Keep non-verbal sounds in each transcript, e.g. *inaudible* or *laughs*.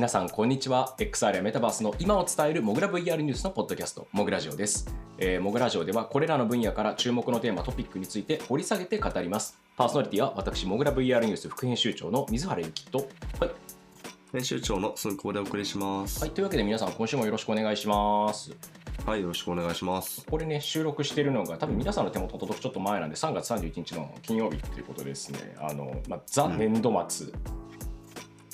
はい、皆さんこんにちは。XR やメタバースの今を伝えるモグラ VR ニュースのポッドキャスト、モグラジオです。えー、モグラジオではこれらの分野から注目のテーマ、トピックについて掘り下げて語ります。パーソナリティは私、モグラ VR ニュース副編集長の水原ゆきと、はい、編集長の寸孝でお送りします。はい、というわけで皆さん今週もよろしくお願いします。はい、よろしくお願いします。これね、収録しているのが、多分皆さんの手元届くちょっと前なんで、3月31日の金曜日ということでですね、あの、まあ、ザ年度末、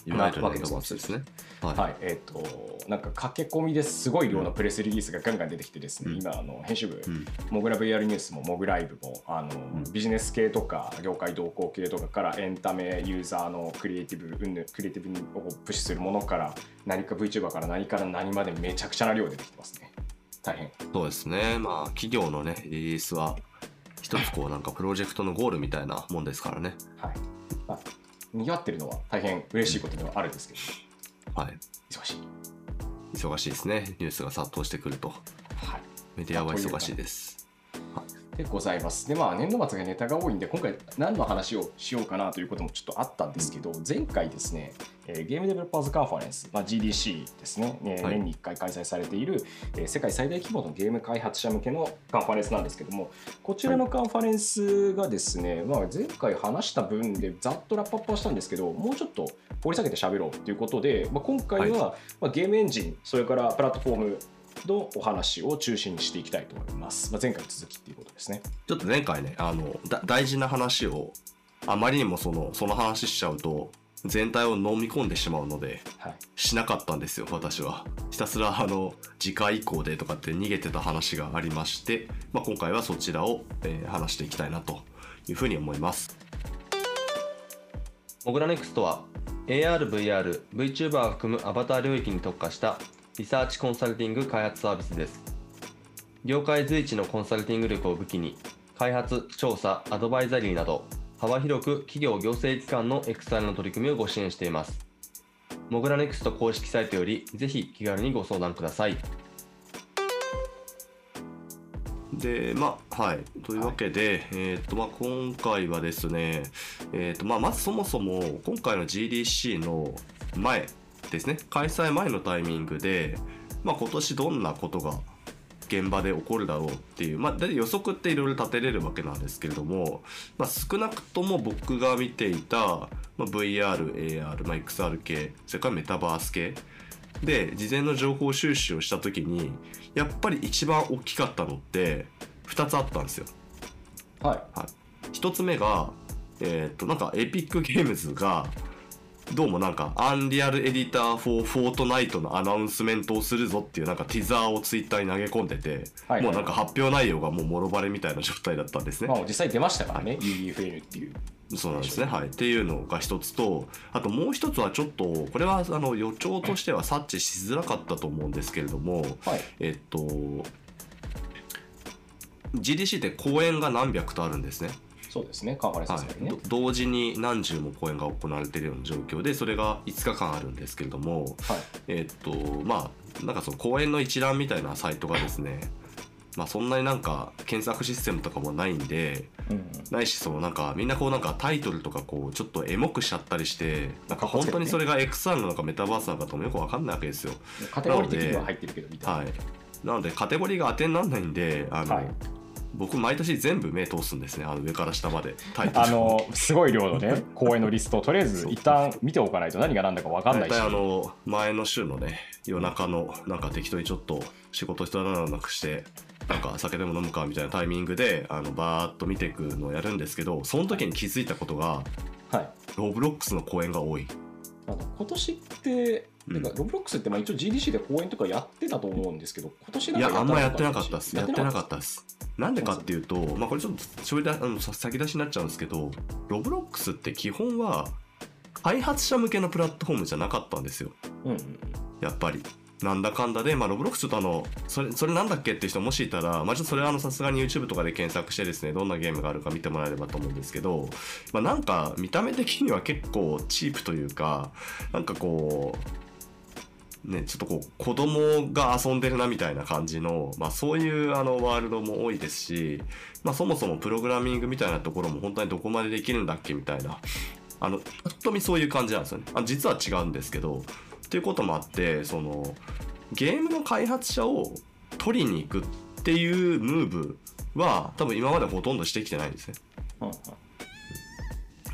いわゆるですね。はい。はい、えっ、と、なんか駆け込みですごい量のプレスリリースがガンガン出てきてですね、うん今、あの編集部、うんモグラ VR ニュースもモグライブもあの、んビジネス系とか業界動向系とかからエンタメユーザーのクリエイティブうんぬクリエイティブをプッシュするものから何か VTuber から何から何までめちゃくちゃな量出てきてますね大変そうですね。まあ、企業のね、リリースは、一つこう、なんかプロジェクトのゴールみたいなもんですからね。はい、まあ、にぎわってるのは大変嬉しいことではあるんですけどはい。忙しい忙しいですね。ニュースが殺到してくると。はいメディアは忙しいです。でございます。で、まあ、年度末がネタが多いんで、今回何の話をしようかなということもちょっとあったんですけど、前回ですね、えーゲームデベロッパーズカンファレンス、まあ、GDC ですね、え年に1回開催されている、えー世界最大規模のゲーム開発者向けのカンファレンスなんですけども、こちらのカンファレンスがですね、まあ、前回話した分でざっとラップアップはしたんですけど、もうちょっと掘り下げて喋ろうということで、まあ、今回は、まあ、ゲームエンジン、それからプラットフォームのお話を中心にしていきたいと思います。まあ、前回の続きっていうことですね。ちょっと前回ね、あの、だ大事な話を、あまりにもその、その話しちゃうと、全体を飲み込んでしまうので、はいしなかったんですよ私はひたすらあの次回以降でとかって逃げてた話がありまして、まあ、今回はそちらを、えー話していきたいなというふうに思いますモグラネクストは AR、VR、VTuber を含むアバター領域に特化したリサーチコンサルティング開発サービスです。業界随一のコンサルティング力を武器に、開発、調査、アドバイザリーなど、幅広く企業行政機関の XR の取り組みをご支援しています。モグラネクスト公式サイトより、ぜひ気軽にご相談ください。でまあはいというわけで、えーとまあ、今回はですね、えーとまあ、まずそもそも今回の GDC の前ですね。開催前のタイミングで、まあ、今年どんなことが現場で起こるだろうっていう、まあ、予測っていろいろ立てれるわけなんですけれども、まあ、少なくとも僕が見ていた、まあ、VR、AR、まあ、XR 系それからメタバース系で事前の情報収集をした時にやっぱり一番大きかったのって2つあったんですよ。はい。1つ目が、えーっとなんかエピックゲームズがどうもなんか Unreal Editor for Fortnite のアナウンスメントをするぞっていうなんかティザーをツイッターに投げ込んでて、はいもうなんか発表内容がもうもろバレみたいな状態だったんですね。まあ、実際出ましたからね、UEFN っていう。そうなんですね。はい。っていうのが一つと、あともう一つはちょっと、これはあの予兆としては察知しづらかったと思うんですけれども、はい。えっと、GDC って公演が何百とあるんですね。そうですね、カンファレンスはいですよね。ど同時に何十も公演が行われているような状況で、それが5日間あるんですけれども、はい。えっと、まあ、なんかその公演の一覧みたいなサイトがですね、まあそんなになんか検索システムとかもないんで。ないしそのなんかみんなこうなんかタイトルとかこうちょっとエモくしちゃったりしてなんか本当にそれが XR なのかメタバースなのかともよくわかんないわけですよ。カテゴリー的には入ってるけど、みたいな。はい。なのでカテゴリーが当てにならないんで、あの、はい僕毎年全部目通すんですね。あの上から下まで。あの、すごい量のね、公演のリストをとりあえず一旦見ておかないと何が何だか分かんないし。あの前の週のね夜中のなんか適当にちょっと仕事一段なくしてなんか酒でも飲むかみたいなタイミングであのバーッと見ていくのをやるんですけどその時に気づいたことがはい。ロブロックスの講演が多い。今年って、うんてかロブロックスってまあ一応 GDC で公演とかやってたと思うんですけど、今年なんかいや、あんまやってなかったです。やってなかっったです。なんでかっていうと、まあこれちょっとだあのさ先出しになっちゃうんですけど、ロブロックスって基本は開発者向けのプラットフォームじゃなかったんですよ。た。うんうん。やっぱり。なんだかんだで、まあ、ロブロックスちょっとあの、それ、それなんだっけっていう人もしいたら、まあ、ちょっとそれはあの、さすがに YouTube とかで検索してですね、どんなゲームがあるか見てもらえればと思うんですけど、まあ、なんか、見た目的には結構チープというか、なんかこう、ね、ちょっとこう、子供が遊んでるなみたいな感じの、まあ、そういうあの、ワールドも多いですし、まあ、そもそもプログラミングみたいなところも本当にどこまでできるんだっけみたいな、あの、ぱっと見そういう感じなんですよね。あ実は違うんですけど、っていうこともあってそのゲームの開発者を取りに行くっていうムーブは多分今までほとんどしてきてないんですね。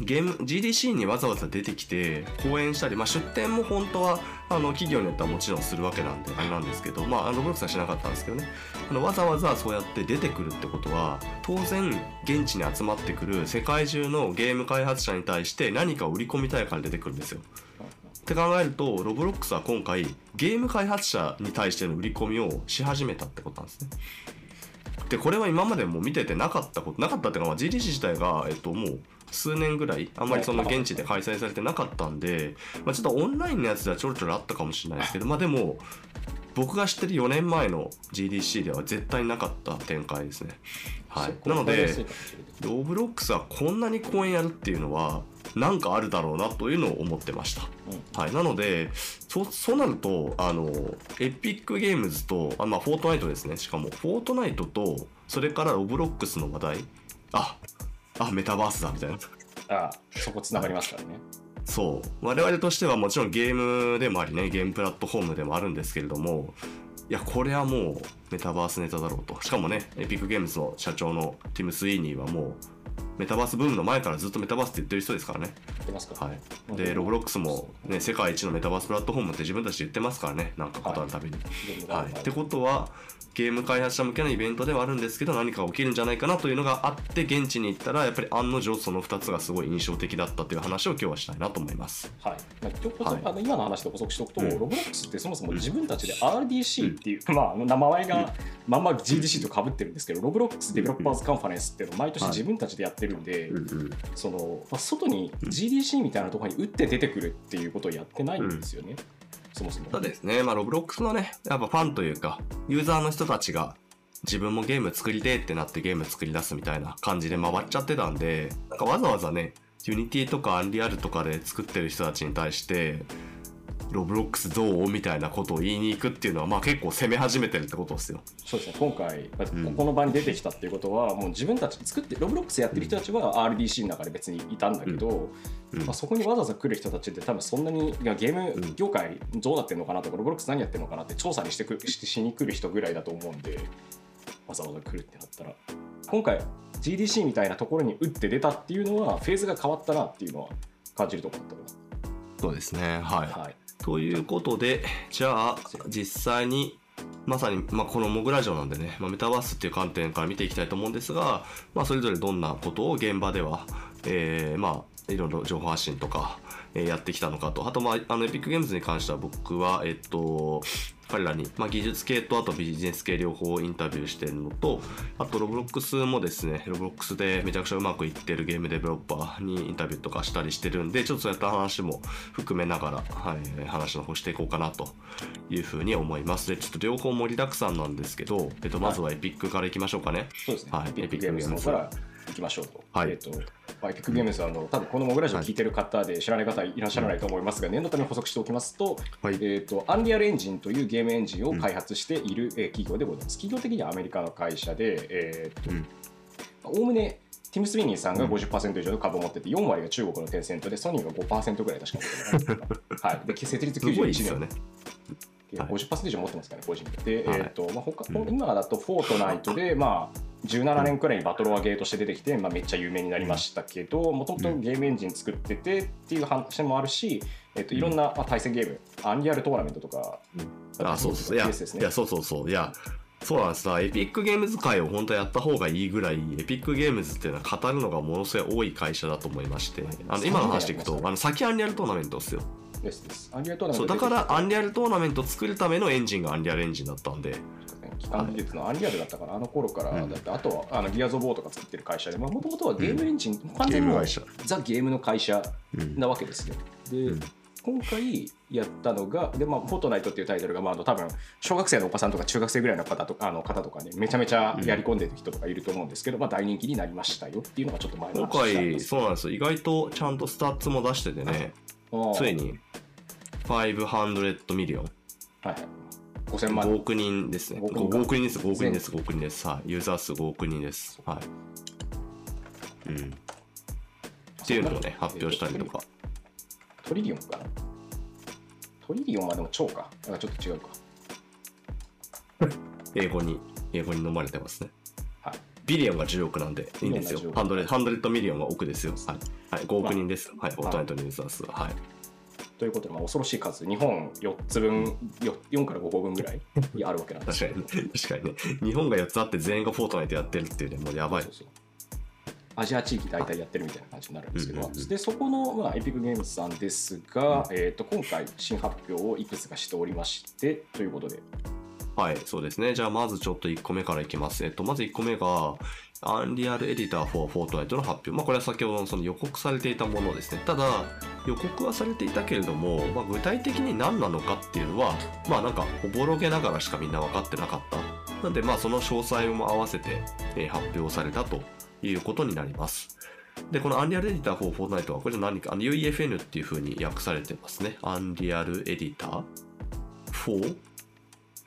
ゲーム GDC にわざわざ出てきて講演したり、まあ、出展も本当はあの企業によってはもちろんするわけなんであれなんですけど、まあ、ロブロックスはしなかったんですけどねあのわざわざそうやって出てくるってことは当然現地に集まってくる世界中のゲーム開発者に対して何か売り込みたいから出てくるんですよ。って考えるとロブロックスは今回ゲーム開発者に対しての売り込みをし始めたってことなんですね。でこれは今までも見ててなかったことなかったっていうか、まあ、GDC 自体が、えっと、もう数年ぐらいあんまりその現地で開催されてなかったんで、まあ、ちょっとオンラインのやつではちょろちょろあったかもしれないですけどまあでも僕が知ってる4年前の GDC では絶対なかった展開ですね。はい、なのでロブロックスはこんなに公演やるっていうのはなんかあるだろうなというのを思ってました。はい、なのでそそうなるとあのエピックゲームズとあ、まあ、フォートナイトですね。しかもフォートナイトとそれからロブロックスの話題。ああメタバースだみたいな。ああそこつながりますからね。そう。我々としてはもちろんゲームでもありねゲームプラットフォームでもあるんですけれどもいやこれはもうメタバースネタだろうと。しかもねエピックゲームズの社長のティム・スイーニーはもうメタバースブームの前からずっとメタバースって言ってる人ですからね。言ってますか？はい、で、ロブロックスも、ね、世界一のメタバースプラットフォームって自分たちで言ってますからね、なんかことあるたびに。はい、ってことは、ゲーム開発者向けのイベントではあるんですけど、何か起きるんじゃないかなというのがあって、現地に行ったら、やっぱり案の定その2つがすごい印象的だったという話を今日はしたいなと思います。はい、はい。あの今の話で補足しておくと、うん。ロブロックスってそもそも自分たちで RDC っていう、まあ、あの名前がまんま GDC とかぶってるんですけど、 Roblox Developers Conference っていうのを毎年自分たちでやってるんで、そのまあ、外に GDC みたいなところに打って出てくるっていうことをやってないんですよね、そもそも。そうですね、まあ、ロブロックスのね、やっぱファンというか、ユーザーの人たちが、自分もゲーム作りてえってなってゲーム作り出すみたいな感じで回っちゃってたんで、なんかわざわざね、ユニティとかアンリアルとかで作ってる人たちに対して、ロブロックスどうみたいなことを言いに行くっていうのは、まあ結構攻め始めてるってことですよ。そうですね。今回、ここの場に出てきたっていうことは、もう自分たち作って、ロブロックスやってる人たちは RDC の中で別にいたんだけど、うん。まあ、そこにわざわざ来る人たちって多分そんなにいやゲーム業界どうなってるのかなとか、ロブロックス何やってるのかなって調査にしてくししに来る人ぐらいだと思うんでわざわざ来るってなったら今回 GDC みたいなところに打って出たっていうのはフェーズが変わったなっていうのは感じるところだったそうですね、はい。はい、ということで、じゃあ、実際に、まさに、まあ、このモグラジオなんでね、まあ、メタバースっていう観点から見ていきたいと思うんですが、まあ、それぞれどんなことを現場では、えーまあ、いろいろ情報発信とか、えーやってきたのかと、あと、まあ、あの、エピックゲームズに関しては僕は、えっと、彼らに、まあ、技術系とあとビジネス系両方インタビューしてるのと、あとロブロックスもですね、ロブロックスでめちゃくちゃうまくいってるゲームデベロッパーにインタビューとかしたりしてるんで、ちょっとそういった話も含めながら、はい、話の方していこうかなというふうに思います。で、ちょっと両方盛りだくさんなんですけど、えっと、まずはエピックからいきましょうかね。そうですね、はいエピックゲームから行きましょうと。はい。えっ、と、まあ、エピックゲームズはあの多分このモグラジオ聞いてる方で知らない方いらっしゃらないと思いますが、念のために補足しておきますと、はい。えー、とアンリアルエンジンというゲームエンジンを開発している、えー企業でございます。企業的にはアメリカの会社で、えーとうん。おおむねティム・スウィニーさんが50%以上の株を持ってて、4割が中国のテンセントで、ソニーが5%ぐらい確か持って *laughs* はい、で設立すごいです91年よね。はい。50%以上持ってますからね、個人で。で、はい。えーとまあ他うん。今だとフォートナイトで、まあ、17年くらいにバトロワゲーとして出てきて、まあ、めっちゃ有名になりましたけど、もともとゲームエンジン作っててっていう話もあるし、えー、といろんな、まあ、対戦ゲーム、アンリアルトーナメントとか、あ、そうそう。いや、 FPS ですね。いや、そうそうそう。いや、そうなんです。さ、エピックゲームズ回を本当やった方がいいぐらい、エピックゲームズっていうのは語るのがものすごい多い会社だと思いまして、あの今の話でいくと、あの先アンリアルトーナメントですよ。ですです。アンリアルトーナメそうだントからアンリリアルトーナメント作るためのエンジンがアンリアルエンジンだったんで、基幹技術のアンリアルだったから、あの頃から、うん。だってあとはあのギアーズ・オブ・ウォーとか作ってる会社で、もともとはゲームエンジン、完全に。ザ・ゲームの会社うん。なわけですよ。で、うん。今回やったのが、でまあ、フォートナイトっていうタイトルが、まあ、あの多分小学生のお子さんとか中学生ぐらいの方とかあの方とかね、めちゃめちゃやり込んでる人とかいると思うんですけど、まあ、大人気になりましたよっていうのがちょっと前の今回、話になります。そうなんですよ。意外とちゃんとスタッツも出しててね、ついに500 million。はいはい、5000 5万億人ですね。5億人か5億人です、5億人です、5億人です。はい。ユーザー数5億人です。はい。うん。っていうのをね、発表したりとか。 trillion かな？ trillion はでも超か。だからちょっと違うか。英語に、英語に飲まれてますね。はい。 billion が10億なんでいいんですよ billion。が10億 hundred million は億ですよ。はい。はい、5億人です。はい、フォートナイトのユーザー数は。はい。ということで、まあ、恐ろしい数、日本4つ分、よ4から5個分ぐらいあるわけなんです確かにね。確かにね。日本が4つあって全員がフォートナイトやってるっていうね、もうやばいそう。そうアジア地域大体やってるみたいな感じになるんですけど、うんうんうんでそこの、まあ、エピックゲームズさんですが、えー、と今回新発表をいくつかしておりましてということではい、そうですね。じゃあ、まずちょっと1個目からいきます。えっと、まず1個目が、アンリアルエディター for Fortnite の発表。まあ、これは先ほどのその予告されていたものですね。ただ、予告はされていたけれども、まあ、具体的に何なのかっていうのは、まあ、なんか、おぼろげながらしかみんな分かってなかった。なんで、まあ、その詳細も合わせて、発表されたということになります。で、このアンリアルエディター for Fortnite は、これ何か、あの UEFN っていう風に訳されてますね。アンリアルエディター for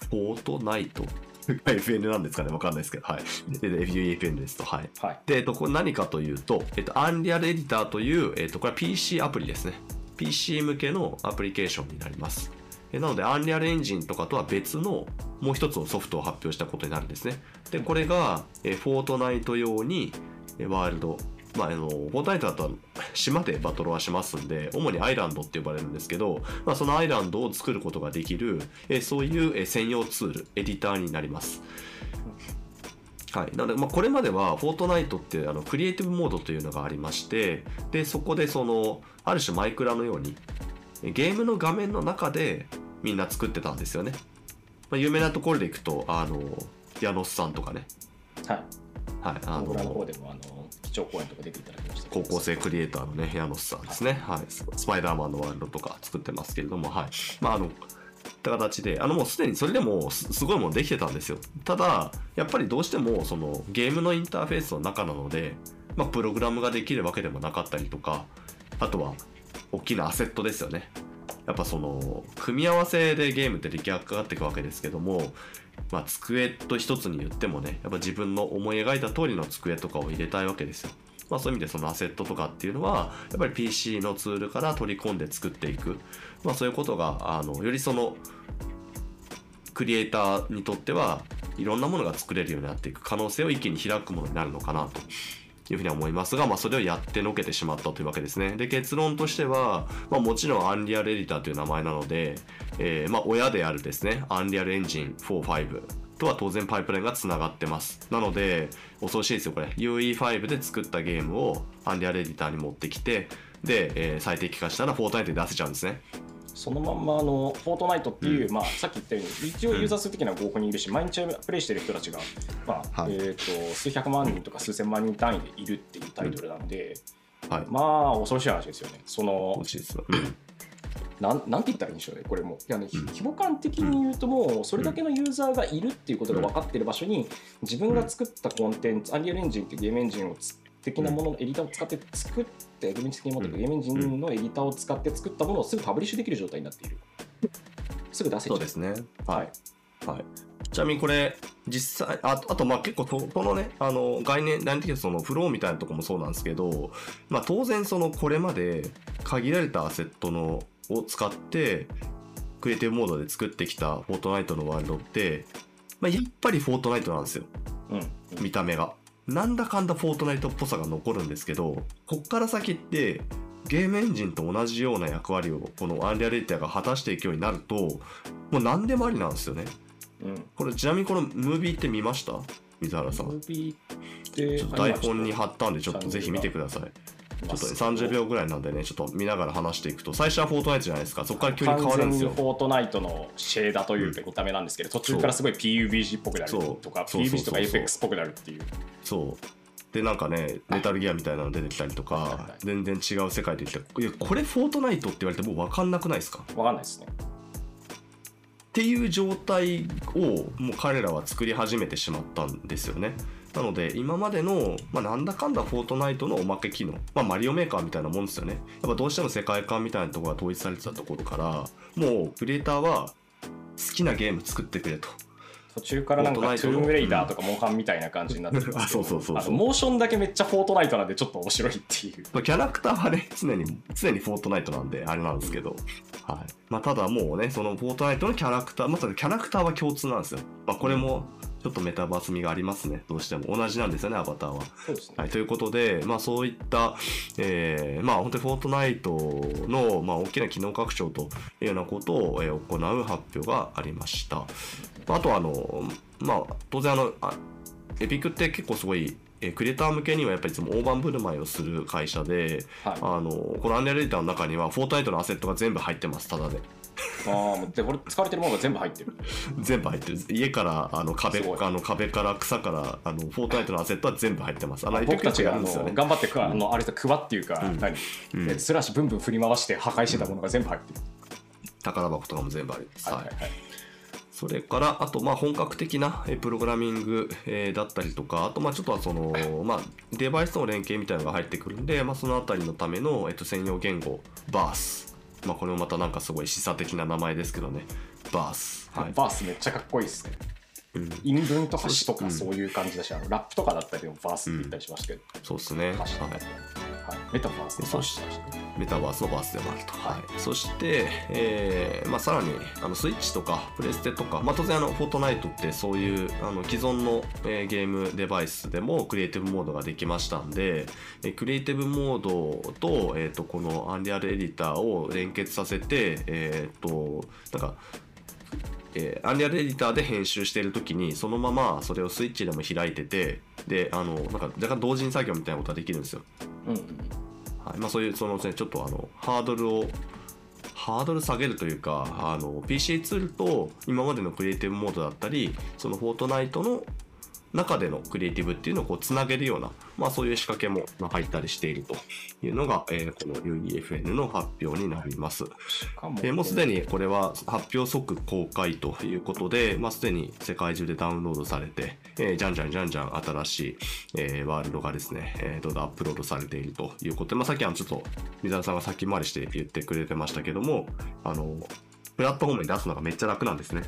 フォートナイト FN なんですかねわかんないですけど、はい。で、で FUEFN ですと、はい。はいで、えっと、これ何かというと、えっと、アンリアルエディターという、えっと、これは PC アプリですね。PC 向けのアプリケーションになります。えなので、アンリアルエンジンとかとは別のもう一つのソフトを発表したことになるんですね。で、これが、えフォートナイト用に、えワールド、まあ、あの、フォートナイトだと島でバトルはしますんで、主にアイランドって呼ばれるんですけど、まあ、そのアイランドを作ることができる、えそういうえ専用ツール、エディターになります。はい、なので、まあ、これまではフォートナイトってあのクリエイティブモードというのがありましてでそこでそのある種マイクラのようにえゲームの画面の中でみんな作ってたんですよね、まあ、有名なところでいくとあの矢野さんとかね、はい。はい、あの方のでもあの基調講演とか出ていただきました高校生クリエイターのね矢野さんですね、はい、スパイダーマンのワールドとか作ってますけれどもはい。まああのった形であのもうすでにそれでもすごいものできてたんですよ。ただやっぱりどうしてもそのゲームのインターフェースの中なので、まあ、プログラムができるわけでもなかったりとかあとは大きなアセットですよね。やっぱその組み合わせでゲームって出来上がっていくわけですけどもまあ机と一つに言ってもねやっぱ自分の思い描いた通りの机とかを入れたいわけですよ。まあ、そういう意味でそのアセットとかっていうのはやっぱり PC のツールから取り込んで作っていく、まあ、そういうことがあのよりそのクリエイターにとってはいろんなものが作れるようになっていく可能性を一気に開くものになるのかなと。いうふうには思いますが、まあ、それをやってのけてしまったというわけですね。で結論としては、まあ、もちろんアンリアルエディターという名前なので、えーまあ、親であるですねアンリアルエンジン45とは当然パイプラインがつながってます。なので、恐ろしいですよ、これ。UE5 で作ったゲームをアンリアルエディターに持ってきて、で、えー最適化したらフォートナイトで出せちゃうんですね。そのまんまあのフォートナイトっていう、まあ、さっき言ったように一応ユーザー数的には5億人いるし、毎日プレイしてる人たちが、まあはいえー、と数百万人とか数千万人単位でいるっていうタイトルなんで、はい。まあ恐ろしい話ですよね。そのなんなんて言ったらいいんでしょうね、これも。いやね、規模感的に言うと、もうそれだけのユーザーがいるっていうことが分かってる場所に、自分が作ったコンテンツ、アンリアルエンジンっていうゲームエンジンをつ的なもの、エディターを使って作って、ゲーム的に持ってるゲームエンジンのエディターを使って作ったものをすぐパブリッシュできる状態になっている。すぐ出せちゃそうですね。はい。はい。ちなみにこれ、実際、あと、あとまあ結構そ、このね、あの、概念、何的にそのフローみたいなとこもそうなんですけど、まあ当然その、これまで限られたアセットの、を使って、クリエイティブモードで作ってきたフォートナイトのワールドって、まあやっぱりフォートナイトなんですよ。うん。うん見た目が。なんだかんだフォートナイトっぽさが残るんですけど、こっから先って、ゲームエンジンと同じような役割をこのアンリアルエディターが果たしていくようになると、もう何でもありなんですよね。うん。これちなみにこのムービーって見ました？水原さん。ムービーってちょっと台本に貼ったんでちょっとぜひ見てください。ちょっとね30秒ぐらいなんでね、ちょっと見ながら話していくと、最初はフォートナイトじゃないですか。そこから急に変わるんですよ完全にフ。ォートナイトのシェーダーというか見た目なんですけど、途中からすごい PUBG っぽくなるとか、PUBG とか APEX っぽくなるっていう。そう。で、なんかね、メタルギアみたいなの出てきたりとかはいはい、全然違う世界できて、いや、これフォートナイトって言われてもう分かんなくないですか？わかんないですね。っていう状態をもう彼らは作り始めてしまったんですよね。なので今までの、まあ、なんだかんだフォートナイトのおまけ機能、まあ、マリオメーカーみたいなもんですよね。やっぱどうしても世界観みたいなところが統一されてたところからもうクリエイターは好きなゲーム作ってくれと。途中からなんかトゥームレイダーとかモンハンみたいな感じになってますけどあそうそうそうそうモーションだけめっちゃフォートナイトなんでちょっと面白いっていうまあキャラクターはね、*laughs* 常に、常にフォートナイトなんで、あれなんですけど、はい。まあ、ただもうね、そのフォートナイトのキャラクター、またキャラクターは共通なんですよ。まあ、これも、ちょっとメタバース味がありますね。どうしても。同じなんですよね、アバターは。そうですね、はい、ということで、まあ、そういった、えーまあ、本当にフォートナイトの、まあ、大きな機能拡張というようなことを、えー行う発表がありました。あとはあの、まあ、当然あのあ、エピックって結構すごい、えークリエイター向けにはやっぱりいつも大盤振る舞いをする会社で、はいあのこのアンリエディターの中にはフォートナイトのアセットが全部入ってます、ただで。ああもうでこれ使われてるものが全部入ってる全部入ってる。家からあの壁すごいあの壁から草からあのフォートナイトのアセットは全部入ってます。あの僕たちがあの。頑張ってくあのあれさクワっていうか、うん何、うんえスラッシュブンブン振り回して破壊してたものが全部入ってる、宝箱とかも全部あります。はいはいはいそれから、あと、まあ、本格的なえープログラミング、えーだったりとか、あと、まあ、ちょっとはその、まあ、デバイスとの連携みたいなのが入ってくるんで、まあ、そのあたりのための、えっと、専用言語、BARS。まあ、これもまたなんかすごい示唆的な名前ですけどね。BARS。はい。バースめっちゃかっこいいですねうん、韻文とか詩とうんかそういう感じだし、あのラップとかだったりもバースって言ったりしましたけど、そうですね。はいはい、メタバースのバースでしたね。メタバースのバースでもあると。ははい。い。そして、えーまあ、さらに、あの、スイッチとか、プレステとか、まあ、当然、あの、フォートナイトってそういう、あの、既存の、えーゲームデバイスでもクリエイティブモードができましたんで、えークリエイティブモードと、えっ、と、このアンリアルエディターを連結させて、えっ、と、なんか、えーアンリアルエディターで編集しているときにそのままそれをスイッチでも開いててであのなんか若干同時に作業みたいなことができるんですよ。うん。うんはい。まあ、そういうその、ね、ちょっとあのハードルをハードル下げるというかあの PC ツールと今までのクリエイティブモードだったりそのフォートナイトの中でのクリエイティブっていうのをこうつなげるような、まあ、そういう仕掛けもまあ入ったりしているというのが、えーこの UEFN の発表になります。えーもうすでにこれは発表即公開ということで、まあ、すでに世界中でダウンロードされて、えーじゃんじゃんじゃんじゃん新しい、えーワールドがですね、えーどんどんアップロードされているということで、まあ、さっきあのちょっと水原さんが先回りして言ってくれてましたけども、あの、プラットフォームに出すのがめっちゃ楽なんですね。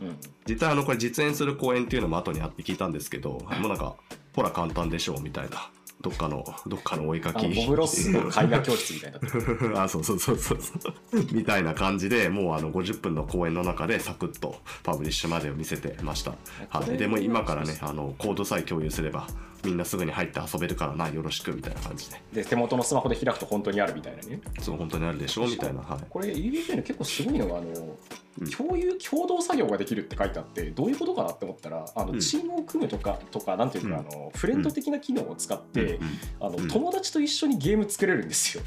うん実際あのこれ実演する公演っていうのも後にあって聞いたんですけど、もうなんか、ほら簡単でしょうみたいな。どっかの、どっかのお絵かき。ブロスの絵画教室みたいにな。*laughs* あそうそうそうそう。*laughs* みたいな感じでもうあの50分の公演の中でサクッとパブリッシュまでを見せてました、はい、でも今からねあのコードさえ共有すればみんなすぐに入って遊べるからなよろしくみたいな感じで。で手元のスマホで開くと本当にあるみたいなね。そう本当にあるでしょみたいな、はい、これ UBFN 結構すごいのがあの、うん。共有共同作業ができるって書いてあってどういうことかなって思ったらあの、うん。チームを組むとかとかなんていうか、うん。あのフレンド的な機能を使って、うん。あのうん。友達と一緒にゲーム作れるんですよ。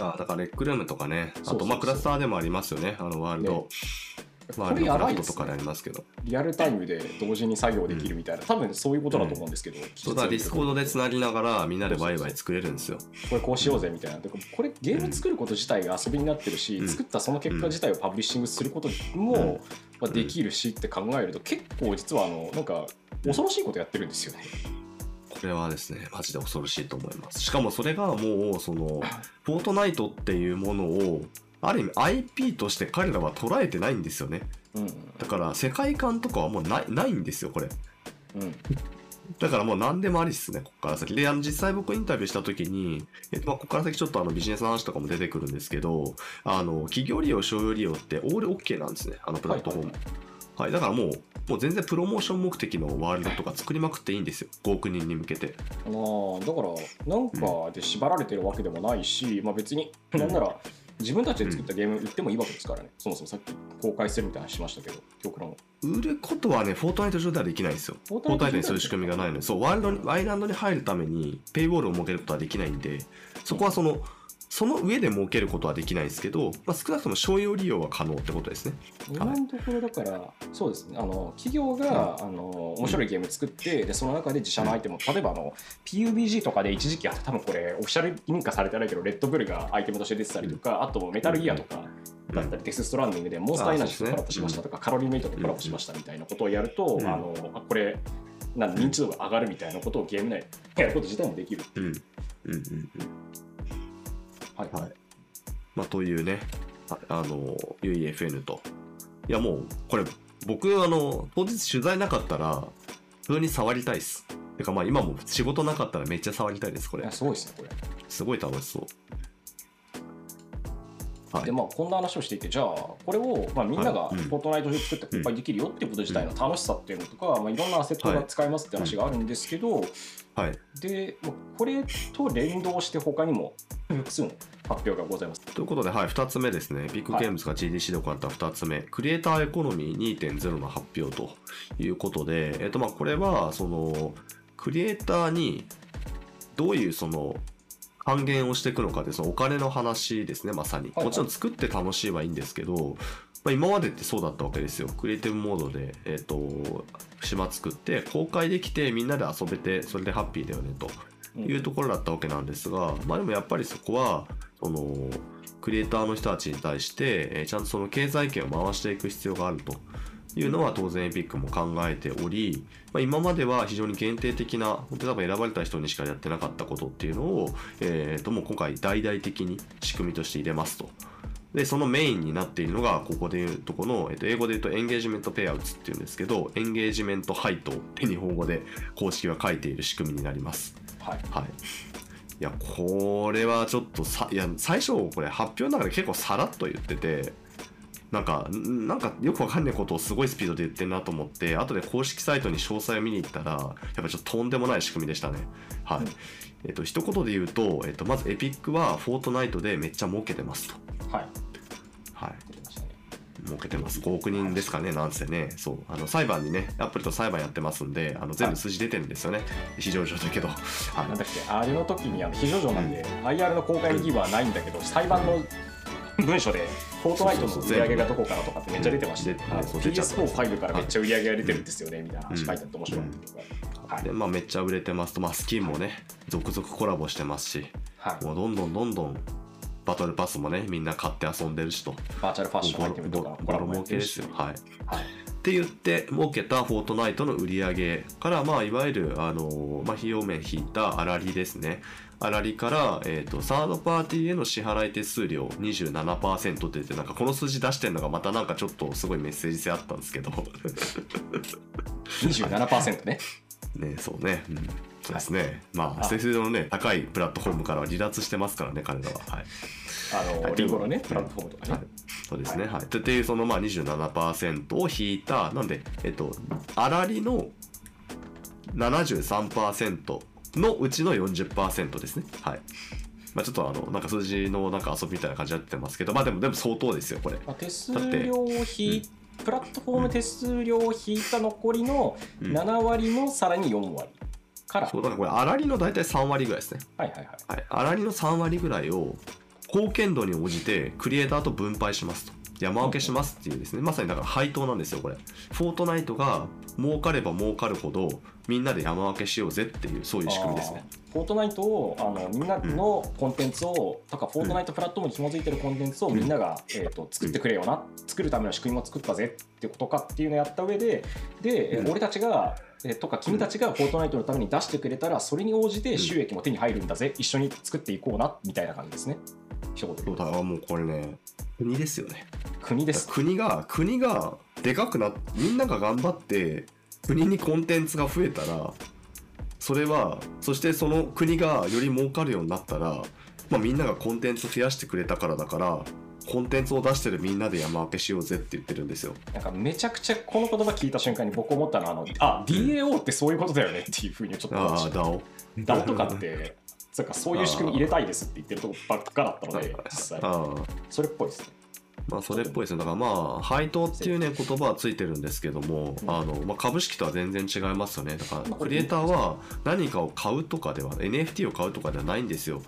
あだからレックルームとかね。あとまあクラスターでもありますよね。あのワールド、ねワーこれやばいですね。トとかでありますけど。リアルタイムで同時に作業できるみたいな、多分そういうことだと思うんですけど、そうだディスコードでつなぎながらみんなでワイワイ作れるんですよ。これこうしようぜみたいな。でこれゲーム作ること自体が遊びになってるし、うん。作ったその結果自体をパブリッシングすることも、まあ、できるしって考えると結構実はあのなんか恐ろしいことやってるんですよね。これはですね、マジで恐ろしいと思います。しかもそれがもう、その、フォートナイトっていうものを、ある意味 IP として彼らは捉えてないんですよね。うんだから世界観とかはもうないないんですよ、これ。うんだからもう何でもありっすね、ここから先。で、あの実際僕インタビューした時に、えっと、まあ、ここから先ちょっとあのビジネスの話とかも出てくるんですけど、あの、企業利用、所有利用ってオール OK なんですね、あのプラットフォーム。はい、だからもう、もう全然プロモーション目的のワールドとか作りまくっていいんですよ、5億人に向けて。あーだからなんかで縛られてるわけでもないし、まあ、別になんなら自分たちで作ったゲーム売ってもいいわけですからね、そもそもさっき公開するみたいな話しましたけど極論売ることはね、フォートナイト上ではできないんですよ。フォートナイトに上そういう仕組みがないので、そう、ワールドに、アイランドに入るために、ペイウォールを設けることはできないんで、そこはその、その上で設けることはできないんですけど、まあ、少なくとも商用利用は可能ってことですね。今のところだから、そうですね。あの企業が、あの面白いゲーム作ってでその中で自社のアイテムを例えばあの PUBG とかで一時期あ多分これオフィシャル認可されてないけどレッドブルがアイテムとして出てたりとか、あとメタルギアとかだったり、デスストランディングでモンスターエナジーとコラボしましたとか、カロリーメイトとコラボしましたみたいなことをやると、うん。あのあこれなん認知度が上がるみたいなことをゲーム内でやること自体もできる。うん。うん。うん。うん。はい。はい。まあ、というね、ああの、UEFN と。いや、もう、これ、僕あの当日取材なかったら普通に触りたいです。てかまあ今も仕事なかったらめっちゃ触りたいですこれ。いやすごいですねこれ。すごい楽しそう。はい。でまあこんな話をしていてじゃあこれを、まあ、みんながフォートナイトで作って公開できるよっていうこと自体の楽しさっていうのとか、まあ、いろんなアセットが使えますって話があるんですけど、はいでまあこれと連動して他にも複数の発表がございます。ということで、はい、2つ目ですね、ビッグゲームズが GDC で行った2つ目、クリエイターエコノミー2.0の発表ということで、えっと、まあこれはそのクリエイターにどういうその還元をしていくのかでそのお金の話ですね、まさに。はいもちろん作って楽しいはいいんですけど、まあ、今までってそうだったわけですよ。クリエイティブモードで、えっと、島作って、公開できて、みんなで遊べて、それでハッピーだよねと。うんいうところだったわけなんですが、まあでもやっぱりそこはそのクリエイターの人たちに対してえーちゃんとその経済圏を回していく必要があるというのは当然エピックも考えており、まあ、今までは非常に限定的な本当に多分選ばれた人にしかやってなかったことっていうのを、えー、ともう今回大々的に仕組みとして入れますと。で、そのメインになっているのが、ここでいうとこの、えっと、英語で言うとエンゲージメントペイアウトっていうんですけど、エンゲージメント配当って日本語で公式は書いている仕組みになります。はいはい。いや、これはちょっとさ、いや、最初、これ発表の中で結構さらっと言ってて、なんか、んなんかよくわかんないことをすごいスピードで言ってるなと思って、後で公式サイトに詳細を見に行ったら、やっぱちょっととんでもない仕組みでしたね。はい。うんえっと、一言で言うと、えっと、まずエピックはフォートナイトでめっちゃ儲けてますと。はい。はい。儲けてます。5億人ですかね、なんせね。そう。あの、裁判にね、アップルと裁判やってますんで、あの、全部数字出てるんですよね。非常上だけど。はい。なんだっけ、あれの時にあの非常上なんで、IR の公開の義務はないんだけど、裁判の文書で、フォートナイトの売り上げがどこからとかってめっちゃ出てまして、うん。はい。そう出ちゃった PS45 からめっちゃ売り上げが出てるんですよね、みたいな話書いてあって面白かったけど、はいで、まあ、めっちゃ売れてますと、まあ、スキンもね、続々コラボしてますし、はい、もうどんどんどんどん、バトルパスもね、みんな買って遊んでるしと。バーチャルファッションアイテムとかボロ儲けですよ。はい。はいって言って儲けたフォートナイトの売り上げから、まあ、いわゆる、あのまあ、費用面引いた粗利ですね。粗利から、えー、とサードパーティーへの支払い手数料27%って言ってなんかこの数字出してるのがまたなんかちょっとすごいメッセージ性あったんですけど27%ね。*laughs* ねそうね、うん、そうですね、まああ生成のね高いプラットフォームからは離脱してますからね彼らははいあの、はいリンゴのね、プラットフォームとかね。はい、そうですね。はい。でっていうそのまあ27%を引いた、なんで、えっと、粗利の73%のうちの40%ですね。はい。まあちょっとあの、なんか数字のなんか遊びみたいな感じになってますけど、まあでも、でも相当ですよ、これ。まあ、手数料を引いプラットフォーム手数料を引いた残りのうん7割のさらに4割から、そう、だからこれ、粗利の大体3割ぐらいですね。はいはいはい。はい。粗利の3割ぐらいを、貢献度に応じてクリエイターと分配しますと。山分けしますっていうですね、まさにだから配当なんですよ、これ。フォートナイトが儲かれば儲かるほど、みんなで山分けしようぜっていう、そういう仕組みですね。フォートナイトをあのみんなのコンテンツを、とかフォートナイトプラットフォームに紐づいてるコンテンツをみんなが、えー、と作ってくれよな、作るための仕組みも作ったぜってことかっていうのをやった上でで、俺たちがえーとか君たちがフォートナイトのために出してくれたらそれに応じて収益も手に入るんだぜ、一緒に作っていこうなみたいな感じですね。そうだもうこれね、国ですよね。国です。国が、国がでかくなっみんなが頑張って、国にコンテンツが増えたら、それは、そしてその国がより儲かるようになったら、まあ、みんながコンテンツ増やしてくれたからだから、コンテンツを出してるみんなで山分けしようぜって言ってるんですよ。なんかめちゃくちゃこの言葉聞いた瞬間に僕思ったのはあのあ DAO ってそういうことだよねっていうふうにちょっと思いまあ。DAO とかってそうかそういう仕組み入れたいですって言ってるとこばっかだったので実際ああ。それっぽいですねまあそれっぽいですね。だからまあ配当っていうね言葉はついてるんですけども、うんあのまあ株式とは全然違いますよね。だからクリエイターは何かを買うとかでは NFT を買うとかではないんですよ。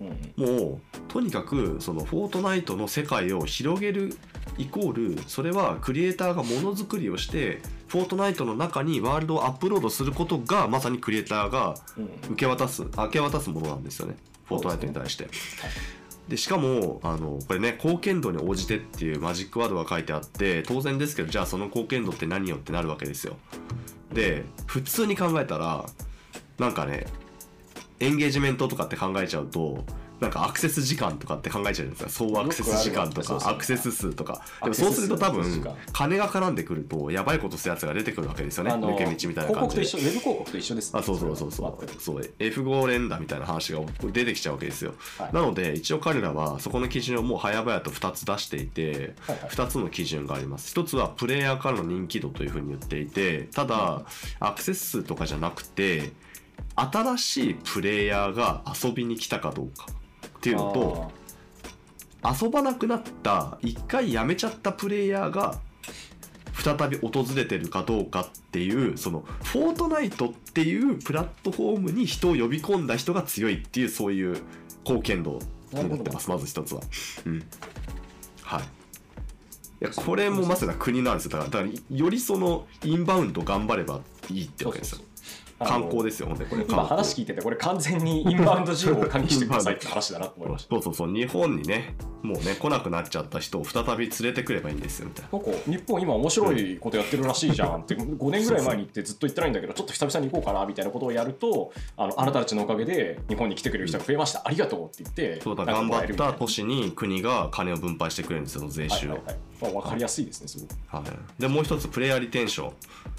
うんもうとにかくそのフォートナイトの世界を広げるイコールそれはクリエイターがものづくりをしてフォートナイトの中にワールドをアップロードすることがまさにクリエイターが受け渡す明け渡すものなんですよねフォートナイトに対して。でしかもあのこれね貢献度に応じてっていうマジックワードが書いてあって当然ですけどじゃあその貢献度って何よってなるわけですよ。で普通に考えたらなんかねエンゲージメントとかって考えちゃうとなんかアクセス時間とかって考えちゃうじゃないですか総アクセス時間とかアクセス数とか。アでもそうすると多分金が絡んでくるとやばいことするやつが出てくるわけですよね。抜け道みたいな広感じで。告と一緒ウェブ広告と一緒ですね。あそうそうそうそう。そう F5 連打みたいな話が出てきちゃうわけですよ、はい。なので一応彼らはそこの基準をもう早々と2つ出していて、はいはい。2つの基準があります。1つはプレイヤーからの人気度というふうに言っていてただアクセス数とかじゃなくて新しいプレイヤーが遊びに来たかどうかっていうのと遊ばなくなった一回やめちゃったプレイヤーが再び訪れてるかどうかっていうそのフォートナイトっていうプラットフォームに人を呼び込んだ人が強いっていうそういう貢献度になってますまず一つは。うん、はい。いやこれもまさに国なんですよだからだからよりそのインバウンド頑張ればいいってわけですよ観光ですよほんでこれ今話聞いててこれ完全にインバウンド需要を喚起してくださいって話だなと思いました。そうそうそう日本にねもうね来なくなっちゃった人を再び連れてくればいいんですよみたいな。なんか日本今面白いことやってるらしいじゃんって5年ぐらい前に行ってずっと言ってないんだけどちょっと久々に行こうかなみたいなことをやるとあのあなたたちのおかげで日本に来てくれる人が増えました。ありがとうって言ってそうだ頑張ったえるみいな。年に国が金を分配してくれるんですよ税収を、はいはいはいまあ、分かりやすいですねすごく。はい、でもう一つプレイヤーリテンション、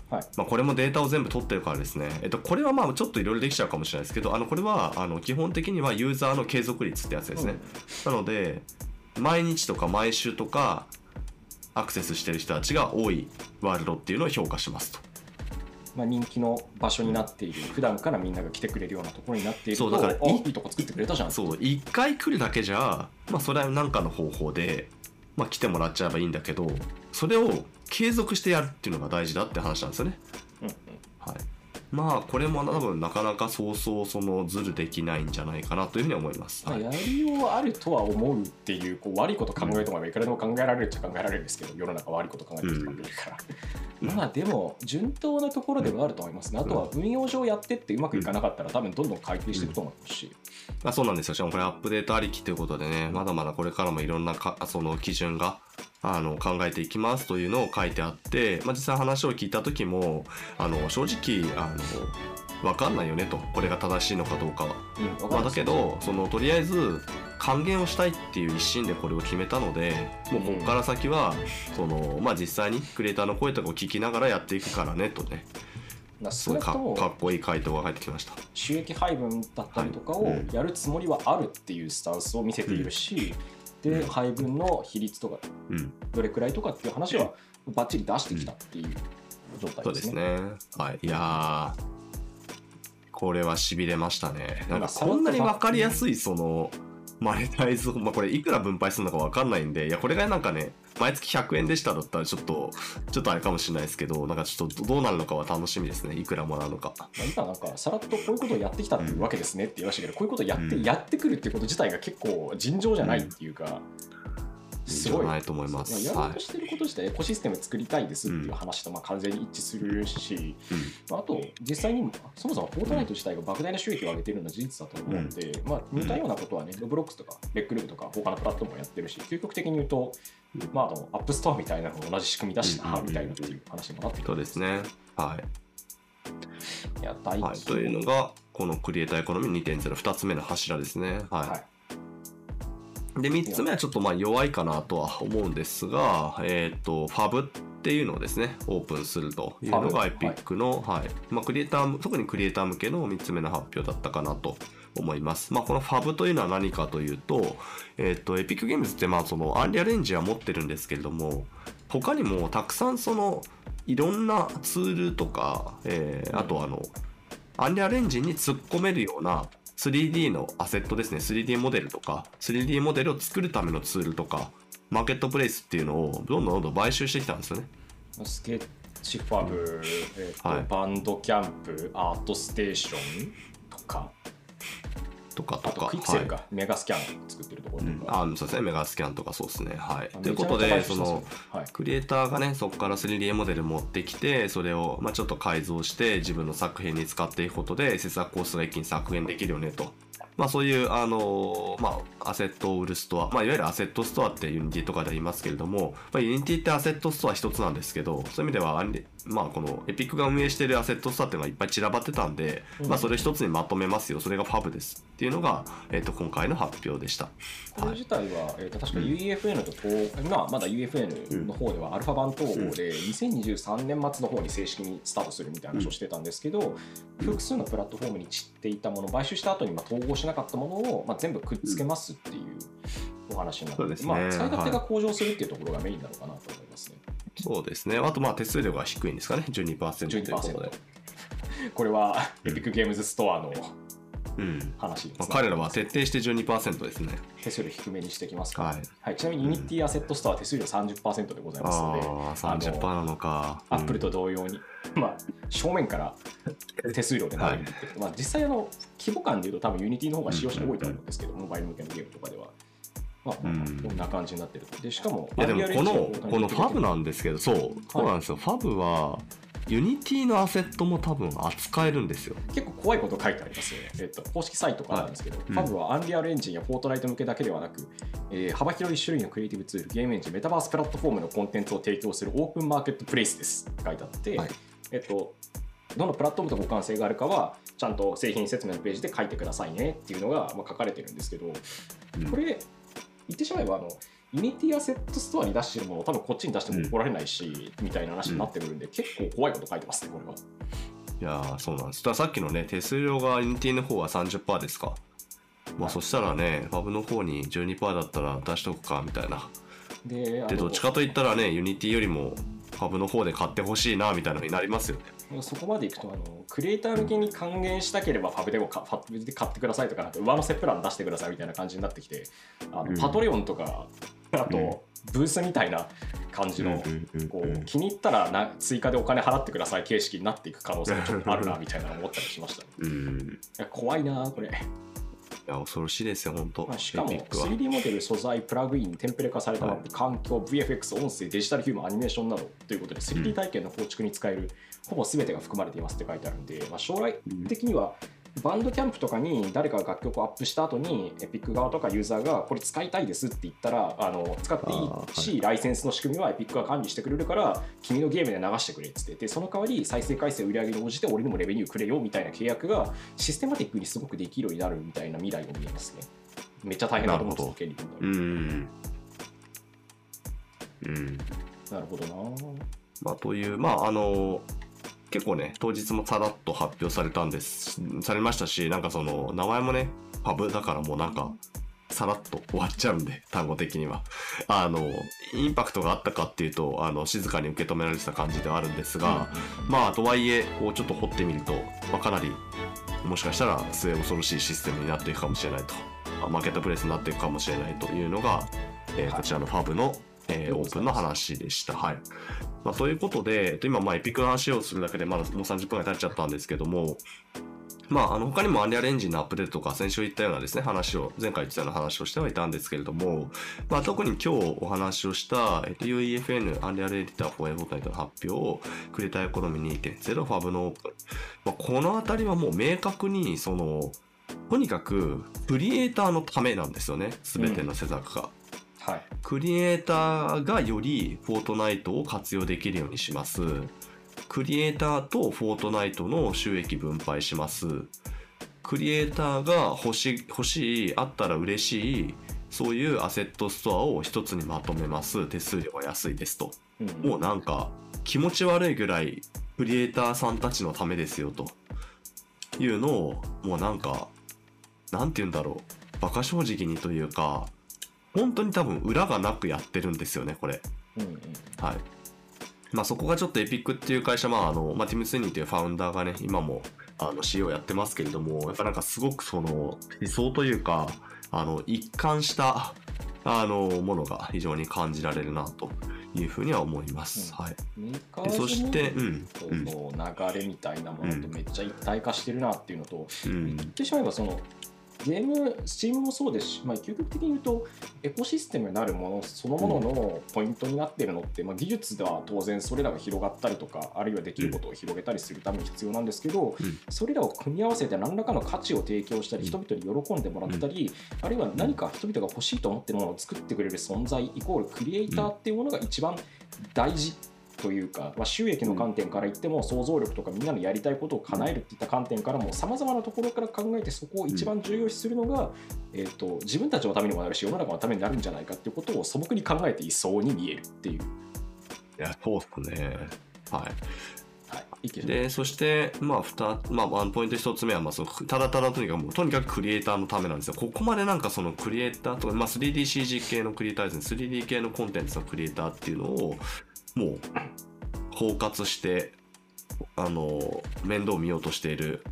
はい。まあ、これもデータを全部取ってるからですね、えっと、これはまあちょっといろいろできちゃうかもしれないですけどあのこれはあの基本的にはユーザーの継続率ってやつですね、なので毎日とか毎週とかアクセスしてる人たちが多いワールドっていうのを評価しますと。まあ、人気の場所になっている普段からみんなが来てくれるようなところになっているとそうだからあいいいとこ作ってくれたじゃん。そう一回来るだけじゃまあそれは何かの方法で、まあ、来てもらっちゃえばいいんだけどそれを継続してやるっていうのが大事だって話なんですよね。はい、まあこれも多分なかなかそうそうそのズルできないんじゃないかなというふうに思います。まやりようはあるとは思うっていうこう悪いこと考えようと思えばいくらでも考えられるっちゃ考えられるんですけど世の中悪いこと考えてる人もいるから、うん。まあでも順当なところではあると思います。ねあとは運用上やってってうまくいかなかったら多分どんどん改定していくと思うし、あそうなんですよ。しかもこれアップデートありきということでね、まだまだこれからもいろんなかその基準があの考えていきますというのを書いてあって、まあ、実際話を聞いた時もあの正直あの分かんないよねと。これが正しいのかどうかは。うんわかまあ、だけどそのとりあえず還元をしたいっていう一心でこれを決めたのでもうここから先は、そのまあ、実際にクリエイターの声とかを聞きながらやっていくからねとね。まあすごいかっこいい回答が返ってきました。収益配分だったりとかをやるつもりはあるっていうスタンスを見せているし、で配分の比率とかうんどれくらいとかっていう話はバッチリ出してきたっていう状態でね。そうですすね。はい。いやー、これはしびれましたね。なんかこんなに分かりやすい、その、マネタイズ、まあ、これいくら分配するのか分かんないんで、いや、これがなんかね、毎月100円でしただったらちょっと、ちょっとあれかもしれないですけど、なんかちょっとどうなるのかは楽しみですね。いくらもらうのか。まあ、今なんかさらっとこういうことをやってきたっていうわけですねって言いましたけど、こういうことをやって、うんやってくるってこと自体が結構尋常じゃないっていうか、すごいいい。んじゃないと思います。はいやろうと。してること自体エコシステム作りたいですっていう話とまあ完全に一致するし、まああと実際にそもそもフォートナイト自体が莫大な収益を上げているのは事実だと思うので、まあ、似たようなことはね、ロブロックスとかレックルームとか他のプラットフォームもやってるし究極的に言うと、まあ、あのアップストアみたいなのと同じ仕組みだしな、うんみたいなっていう話にもなってくるそうですね。はい。いや大はい、というのが、このクリエイターエコノミー2.0、2つ目の柱ですね。はい。はいで、3つ目はちょっとまあ弱いかなとは思うんですが、えっ、と、ファブっていうのをですね、オープンするというのが Epic の、はい。まあ、クリエイター、特にクリエイター向けの3つ目の発表だったかなと思います。まあ、このファブというのは何かというと、えっ、と、Epic Games ってまあ、その、アンリアレンジは持ってるんですけれども、他にもたくさんその、いろんなツールとか、えーあとあの、アンリアレンジンに突っ込めるような 3D のアセットですね。3D モデルとか 3D モデルを作るためのツールとかマーケットプレイスっていうのをどんどんどんどん買収してきたんですよね。スケッチファブ、えーとはい。バンドキャンプ、アートステーションとか、とかとか。クイックセルか、はいメガスキャン作ってるところうん。とか。あそうですね。メガスキャンとかそうですね。はい。あということでそのはい、クリエイターがねそこから 3D モデル持ってきてそれをまあちょっと改造して自分の作品に使っていくことで制作コストが一気に削減できるよねと。まあそういうあのまあアセットを売るストア、まあいわゆるアセットストアってユニティとかで言いますけれども、まあ、ユニティってアセットストア一つなんですけど、そういう意味ではまあ、このエピックが運営しているアセットストアっていうのがいっぱい散らばってたんで、まあ、それ一つにまとめますよ。それが FAB です。っていうのが、えー、と今回の発表でした。これ自体は、えー、と確か UEFN と統、今まだ UEFN の方ではアルファ版統合で2023年末の方に正式にスタートするみたいな話をしてたんですけど、複数のプラットフォームに散っていたもの買収した後にま統合しなかったものを、まあ、全部くっつけますっていうお話になって、そうですね。まあ、使い勝手が向上するっていうところがメインなのかなと思いますね。そうですね。あとまあ手数料が低いんですかね。12%ということで。12%これはエピックゲームズストアのうん話です、まあ、彼らは徹底して12%ですね。手数料低めにしてきますか。ら、はい。はい、ちなみにユニティアセットストアは手数料30%でございますので、ああ、30%なのか。アップルと同様に、まあ、正面から手数料で流れてって、まあ、実際あの規模感でいうと多分ユニティの方が使用者多いと思うんですけど、モバイル向けのゲームとかでは。まあ、うん。こんな感じになってると。で、しかも、いやでもこのこのファブなんですけどそうそうなんですよ、ファブはユニティのアセットも多分扱えるんですよ。結構怖いこと書いてありますよね。えっと、公式サイトからなんですけど、うん。ファブはアンリアルエンジンやフォートナイト向けだけではなく、えー幅広い種類のクリエイティブツール、ゲームエンジン、メタバースプラットフォームのコンテンツを提供するオープンマーケットプレイスです。って書いてあって、はい。えっと、どのプラットフォームと互換性があるかは、ちゃんと製品説明のページで書いてくださいねっていうのがまあ書かれてるんですけど、これ、言ってしまえば、あの、ユニティアセットストアに出してるものを多分こっちに出しても怒られないし、みたいな話になってくるんで、結構怖いこと書いてますね、これは。いやーそうなんです。ださっきのね手数料がユニティの方は30%ですか？まあそしたらねファブの方に12%だったら出しとくかみたいな。でどっちかといったらねユニティよりもファブの方で買ってほしいなみたいなのになりますよねそこまでいくとあのクリエイター向けに還元したければファブでもかファブで買ってくださいとかなんか上乗せプラン出してくださいみたいな感じになってきてあの、うん。パトレオンとかあと、うん。ブースみたいな感じの、こうんう気に入ったらな追加でお金払ってください形式になっていく可能性がちょっとあるなみたいなの思ったりしました、ね、うん。いや怖いなこれ、いや恐ろしいですよ本当。まあ、しかもエピックは。3D モデル素材プラグインテンプレ化されたマップ、環境 VFX 音声デジタルヒューマンアニメーションなどということで 3D 体験の構築に使える、ほぼ全てが含まれていますって書いてあるんで、まあ、将来的にはバンドキャンプとかに誰かが楽曲をアップした後にエピック側とかユーザーがこれ使いたいですって言ったらあの使っていいし、ライセンスの仕組みはエピックが管理してくれるから君のゲームで流してくれっつってでその代わり再生回数売り上げに応じて俺にもレベニューくれよみたいな契約がシステマティックにすごくできるようになるみたいな未来を見えますね。めっちゃ大変だと思うんですようんうん。なるほどな。まあ、という、まあ、あの、結構ね、当日もさらっと発表されたんです、されましたし、なんかその、名前もね、パブだからもうなんか、さらっと終わっちゃうんで、単語的には。あの、インパクトがあったかっていうと、あの、静かに受け止められてた感じではあるんですが、まあ、とはいえ、こう、ちょっと掘ってみると、まあ、かなり、もしかしたら末恐ろしいシステムになっていくかもしれないと、まあマーケットプレイスになっていくかもしれないというのが、えーこちらのファブの、えーオープンの話でした。はい。まあ、ということで、えっと今、まあ、エピックの話をするだけで、まだもう30分ぐらい経っちゃったんですけども、まあ、あの他にもアンリアルエンジンのアップデートとか、先週言ったようなですね、話を、前回言ってたような話をしてはいたんですけれども、まあ、特に今日お話をした、えっと、UEFN アンリアルエディター for Fortnite の発表を、クリエイターエコノミー2.0ファブのオープン。まあ、このあたりはもう明確に、その、とにかく、クリエイターのためなんですよね、すべての施策が。はいクリエイターがよりフォートナイトを活用できるようにします。クリエイターとフォートナイトの収益分配します。クリエイターが欲しい、欲しい、あったら嬉しい、そういうアセットストアを一つにまとめます。手数料が安いですと。うんもうなんか気持ち悪いぐらいクリエイターさんたちのためですよというのをもうなんかなんて言うんだろう馬鹿正直にというか本当に多分裏がなくやってるんですよねこれ。うんうんはい。まあそこがちょっとエピックっていう会社まああの、まあ、ティム・スニーというファウンダーがね今もあの CEO やってますけれどもやっぱなんかすごくその理想というかあの一貫したあのものが非常に感じられるなというふうには思います。うん。はい。でそして、うーん、うん、の流れみたいなものとめっちゃ一体化してるなっていうのと、うん。言ってしまえばそのゲーム、スチームもそうですし、まあ、究極的に言うと、エコシステムになるものそのもののポイントになっているのって、まあ、技術では当然それらが広がったりとか、あるいはできることを広げたりするために必要なんですけど、うん。それらを組み合わせて何らかの価値を提供したり、うん。人々に喜んでもらったり、あるいは何か人々が欲しいと思っているものを作ってくれる存在、イコールクリエイターっていうものが一番大事というか、まあ、収益の観点から言っても想像力とかみんなのやりたいことを叶えるっていった観点からもさまざまなところから考えてそこを一番重要視するのが、えー、と自分たちのためにもなるし世の中のためになるんじゃないかっていうことを素朴に考えていそうに見えるっていう。いや、そうっすね。はい。はい、で、そして、まあ、まあ、ワンポイント一つ目は、まあ、その、ただただとにかく、もうとにかくクリエイターのためなんですよ。ここまでなんかそのクリエイターとか、まあ、3DCG 系のクリエイターですね。3D 系のコンテンツのクリエイターっていうのを、もう、包括して、あの、面倒を見ようとしている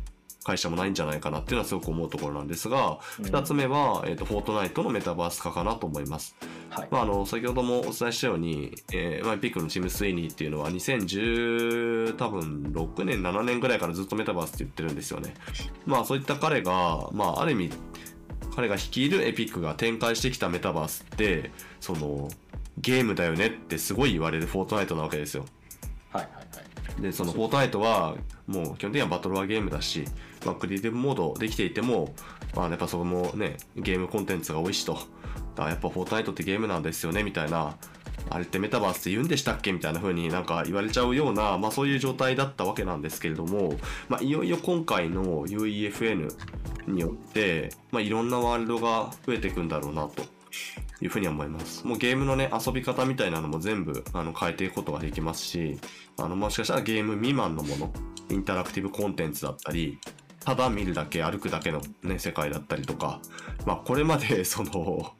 会社もないんじゃないかなっていうのはすごく思うところなんですが、うん二つ目は、えっ、と、フォートナイトのメタバース化かなと思います。はいまあ、あの先ほどもお伝えしたように、えーまあ、エピックのチーム・スイニーっていうのは2010多分6年7年ぐらいからずっとメタバースって言ってるんですよね。まあそういった彼が、まあ、ある意味彼が率いるエピックが展開してきたメタバースってそのゲームだよねってすごい言われるフォートナイトなわけですよ。はいはいはい。でそのフォートナイトはもう基本的にはバトルワーゲームだし、まあ、クリエイティブモードできていても、まあ、やっぱそこもねゲームコンテンツが多いしと。だからやっぱフォートナイトってゲームなんですよねみたいなあれってメタバースって言うんでしたっけ？みたいな風になんか言われちゃうような、まあ、そういう状態だったわけなんですけれども、まあ、いよいよ今回の UEFN によって、まあ、いろんなワールドが増えていくんだろうなというふうに思います。もうゲームのね、遊び方みたいなのも全部あの変えていくことができますし、あのもしかしたらゲーム未満のもの、インタラクティブコンテンツだったり、ただ見るだけ、歩くだけのね、世界だったりとか、まあこれまで *laughs* その、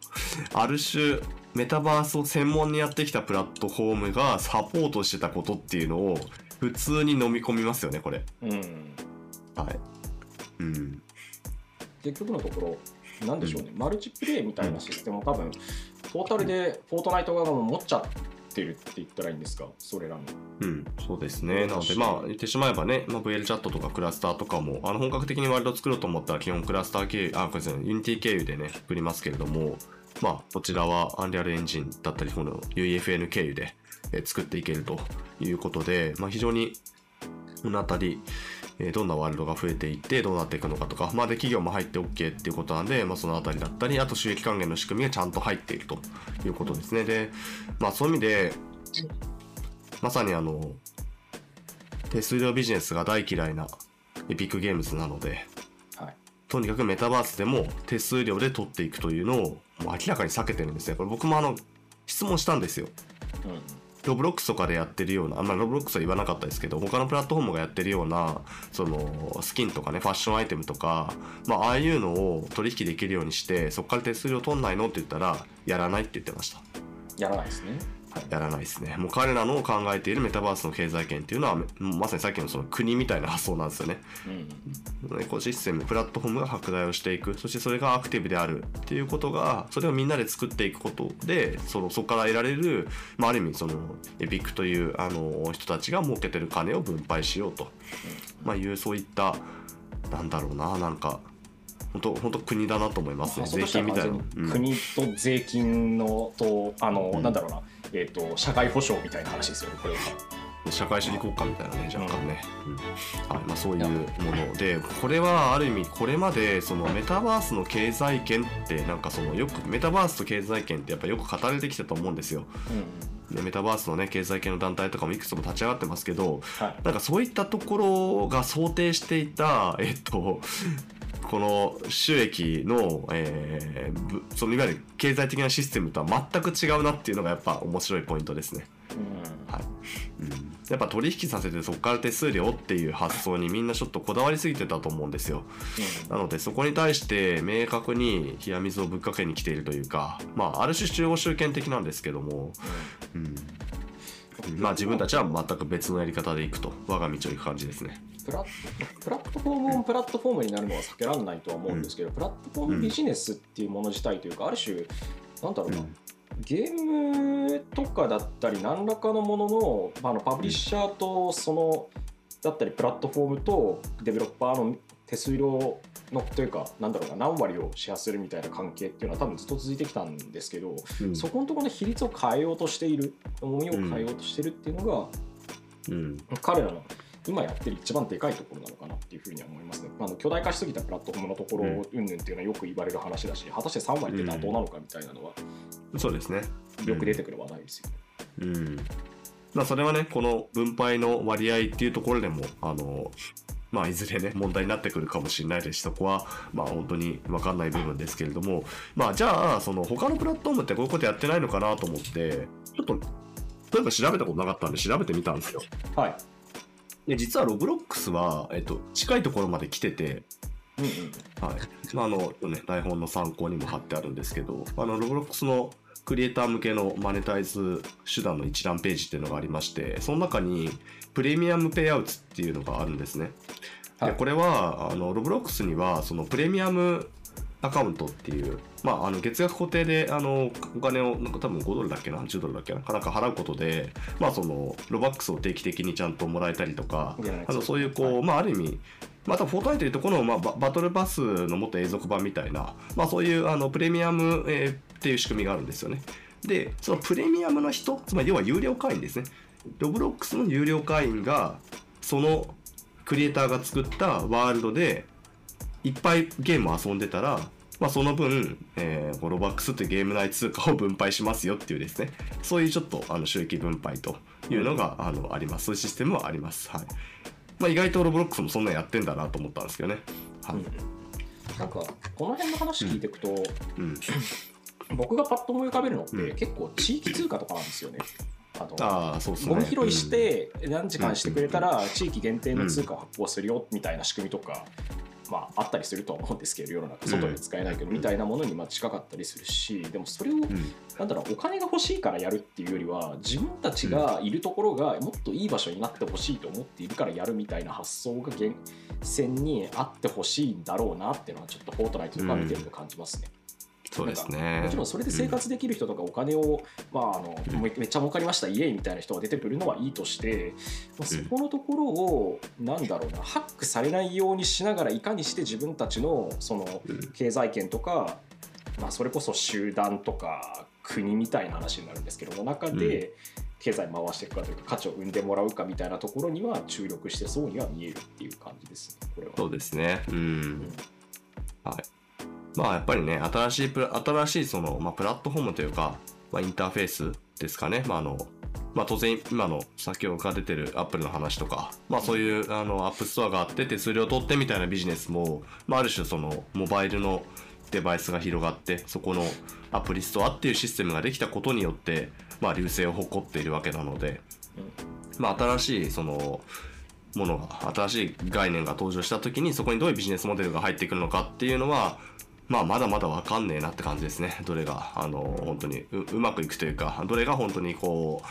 ある種、メタバースを専門にやってきたプラットフォームがサポートしてたことっていうのを普通に飲み込みますよね、これ。うんはい。うん。結局のところ、なんでしょうね、マルチプレイみたいなシステムを多分、トータルでフォートナイト側がもう持っちゃってるって言ったらいいんですか、それらの。うん、そうですね。なので、まあ、言ってしまえばね、まあ、VL チャットとかクラスターとかも、あの、本格的にワールド作ろうと思ったら、基本クラスター経由、あ、これですね、ユニティ経由でね、作りますけれども、まあ、こちらはアンリアルエンジンだったり、この UEFN 経由で、えー作っていけるということで、まあ、非常に、このあたり、えーどんなワールドが増えていってどうなっていくのかとか、まあ、で企業も入って OK っていうことなんで、まあ、そのあたりだったりあと収益還元の仕組みがちゃんと入っているということですね。で、まあ、そういう意味でまさにあの手数料ビジネスが大嫌いなエピックゲームズなのではい。とにかくメタバースでも手数料で取っていくというのをもう明らかに避けてるんですねこれ僕もあの質問したんですよ。うんロブロックスとかでやってるような、あんまり、ロブロックスは言わなかったですけど、他のプラットフォームがやってるような、その、スキンとかね、ファッションアイテムとか、まあ、ああいうのを取引できるようにして、そこから手数料取んないのって言ったら、やらないって言ってました。やらないですね。はいやらないですね。もう彼らの考えているメタバースの経済圏っていうのは、まさにさっきのその国みたいな発想なんですよね。うん。エコシステム、プラットフォームが拡大をしていく、そしてそれがアクティブである。っていうことが、それをみんなで作っていくことで、そのそこから得られる、まあ、ある意味、そのエピックというあの人たちが儲けてる金を分配しようと、まあ、いうそういった、なんだろうな、なんか、本当本当国だなと思いますね、税金みたいな。国と税金のと、あの、うん。なんだろうな、えっ、と、社会保障みたいな話ですよね、これは。社会主義国家みたいなね若干ね、うんはいまあ、そういうものでこれはある意味これまでそのメタバースの経済圏ってなんかそのよくメタバースと経済圏ってやっぱよく語られてきたと思うんですよ。でメタバースのね経済系の団体とかもいくつも立ち上がってますけどはい。なんかそういったところが想定していたえっとこの収益の、えーぶそのいわゆる経済的なシステムとは全く違うなっていうのがやっぱ面白いポイントですね。うん。はい。うん、やっぱ取引させてそこから手数料っていう発想にみんなちょっとこだわりすぎてたと思うんですよ。なのでそこに対して明確に冷や水をぶっかけに来ているというかまあある種中央集権的なんですけども、うん。まあ自分たちは全く別のやり方でいくと我が道を行く感じですねプラプラットフォームオンプラットフォームになるのは避けられないとは思うんですけど、プラットフォームビジネスっていうもの自体というか、ある種、なんだろうな、うん。ゲームとかだったり、何らかのものの、まあ、あのパブリッシャーとその、だったり、プラットフォームとデベロッパーの手数料のというか、なんだろうな、何割をシェアするみたいな関係っていうのは多分ずっと続いてきたんですけど、うん。そこのところの比率を変えようとしている、重みを変えようとしてるっていうのが、うん。彼らの今やってる一番でかいところなのかなっていうふうには思いますね。あの巨大化しすぎたプラットフォームのところうん云々っていうのはよく言われる話だし、果たして3割って妥当なのかみたいなのはそうですねよく出てくる話題ですよね。うんまあ、それはねこの分配の割合っていうところでもあのまあ、いずれね問題になってくるかもしれないですしそこはまあ本当に分かんない部分ですけれどもまあじゃあその他のプラットフォームってこういうことやってないのかなと思ってちょっと例えば調べたことなかったんで調べてみたんですよ。はい。で実はロブロックスは、えっと、近いところまで来てて、うんうん。はいまああのね、台本の参考にも貼ってあるんですけどあのロブロックスのクリエイター向けのマネタイズ手段の一覧ページっていうのがありましてその中にプレミアムペイアウトっていうのがあるんですね。はいでこれはあのロブロックスにはそのプレミアムアカウントっていう、まあ、あの月額固定であのお金をなんか多分5ドルだっけな10ドルだっけなかなんか払うことで、まあ、そのロバックスを定期的にちゃんともらえたりとかあのそういうこう、はい。まあ、ある意味またフォートナイトでいうとこの、まあ、ババトルパスのもっと永続版みたいな、まあ、そういうあのプレミアム、えーっていう仕組みがあるんですよね。でそのプレミアムの人つまり要は有料会員ですね。ロブロックスの有料会員がそのクリエイターが作ったワールドでいっぱいゲームを遊んでたら、まあ、その分、えーロバックスというゲーム内通貨を分配しますよっていうですね。そういうちょっとあの収益分配というのが、あのあります。そういうシステムはあります、はい。まあ、意外とロブロックスもそんなんやってんだなと思ったんですけどね。はい、うん。なんかこの辺の話聞いていくと、うん、*coughs* 僕がパッと思い浮かべるのって、うん。結構地域通貨とかなんですよね。あのああそうですね。ゴミ拾いして何時間してくれたら地域限定の通貨を発行するよみたいな仕組みとか、まあ、あったりするとは思うんですけど世の中外で使えないけどみたいなものにまあ近かったりするしでもそれをうんなんだろうお金が欲しいからやるっていうよりは自分たちがいるところがもっといい場所になってほしいと思っているからやるみたいな発想が源泉にあってほしいんだろうなっていうのはちょっとフォートナイトとか見てると感じますね。そうですねもちろんそれで生活できる人とかお金を、まあ、あのうんめめっちゃ儲かりましたイエーイみたいな人が出てくるのはいいとして、まあ、そこのところをなんだろうなハックされないようにしながらいかにして自分たちのそのうん経済圏とか、まあ、それこそ集団とか国みたいな話になるんですけども中で経済回していくかというか価値を生んでもらうかみたいなところには注力してそうには見えるっていう感じですねこれは。そうですね。うん。はい。まあやっぱりね、新しいプラ、新しいその、まあ、プラットフォームというか、まあ、インターフェースですかね。まああの、まあ当然今の先ほどから出てるアップルの話とか、まあそういうあのアップストアがあって手数料取ってみたいなビジネスも、まあある種そのモバイルのデバイスが広がって、そこのアプリストアっていうシステムができたことによって、まあ隆盛を誇っているわけなので、まあ新しいその、ものが新しい概念が登場した時にそこにどういうビジネスモデルが入ってくるのかっていうのはまあまだまだ分かんねえなって感じですね。どれがあの本当にううまくいくというかどれが本当にこ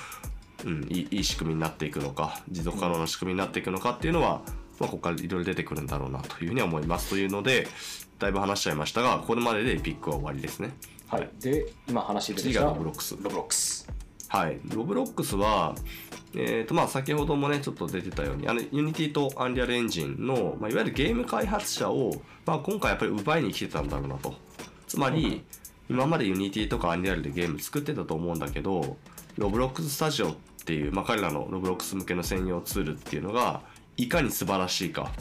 う、うん、いいいい仕組みになっていくのか持続可能な仕組みになっていくのかっていうのは、まあ、ここからいろいろ出てくるんだろうなというふうには思います。というのでだいぶ話しちゃいましたがこれまででエピックは終わりですね。はい、で今話出てき次たがロブロックス。ロブロックス。はい、ロブロックスは、えーとまあ、先ほどもねちょっと出てたようにあの Unity と Unreal Engine の、まあ、いわゆるゲーム開発者を、まあ、今回やっぱり奪いに来てたんだろうなとつまり、今まで Unity とか Unreal でゲーム作ってたと思うんだけどロブロックススタジオっていう、まあ、彼らのロブロックス向けの専用ツールっていうのがいかに素晴らしいか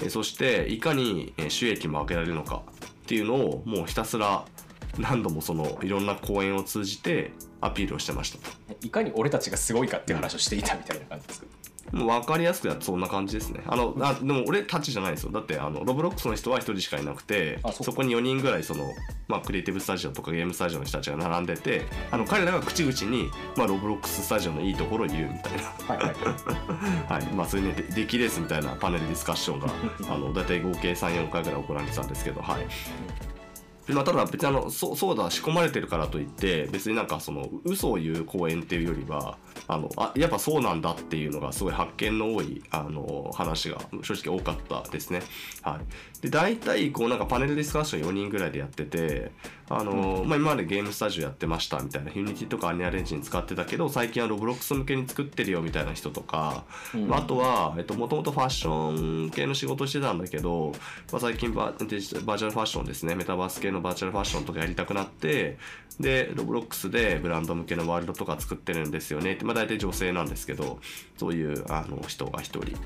えーそしていかにえー収益も上げられるのかっていうのをもうひたすら何度もそのいろんな講演を通じてアピールをしてましたと。いかに俺たちがすごいかっていう話をしていたみたいな感じですか？もう分かりやすくやってそんな感じですね。あのあでも俺たちじゃないですよ。だってあのロブロックスの人は1人しかいなくてあそそこに4人ぐらいその、まあ、クリエイティブスタジオとかゲームスタジオの人たちが並んでてあの彼らが口々に、まあ、ロブロックススタジオのいいところを言うみたいな。はいはい。*laughs* はいまあ、そういうね、で出来レースみたいなパネルディスカッションがあの大体合計3、4回ぐらい行われてたんですけど、はい。まあ、ただ別にあのそうそうだ仕込まれてるからといって別になんかその嘘を言う講演っていうよりはあのあやっぱそうなんだっていうのがすごい発見の多いあの話が正直多かったですね。はい、で大体こうなんかパネルディスカッション4人ぐらいでやっててあの、まあ、今までゲームスタジオやってましたみたいな Unity とか Unreal Engine 使ってたけど最近はロブロックス向けに作ってるよみたいな人とか、うん。まあ、あとはもともとファッション系の仕事してたんだけど、まあ、最近バデジバーチャルファッションですね。メタバース系のバーチャルファッションとかやりたくなってでロブロックスでブランド向けのワールドとか作ってるんですよね。って、まあ、大体女性なんですけどそういうあの人が一人。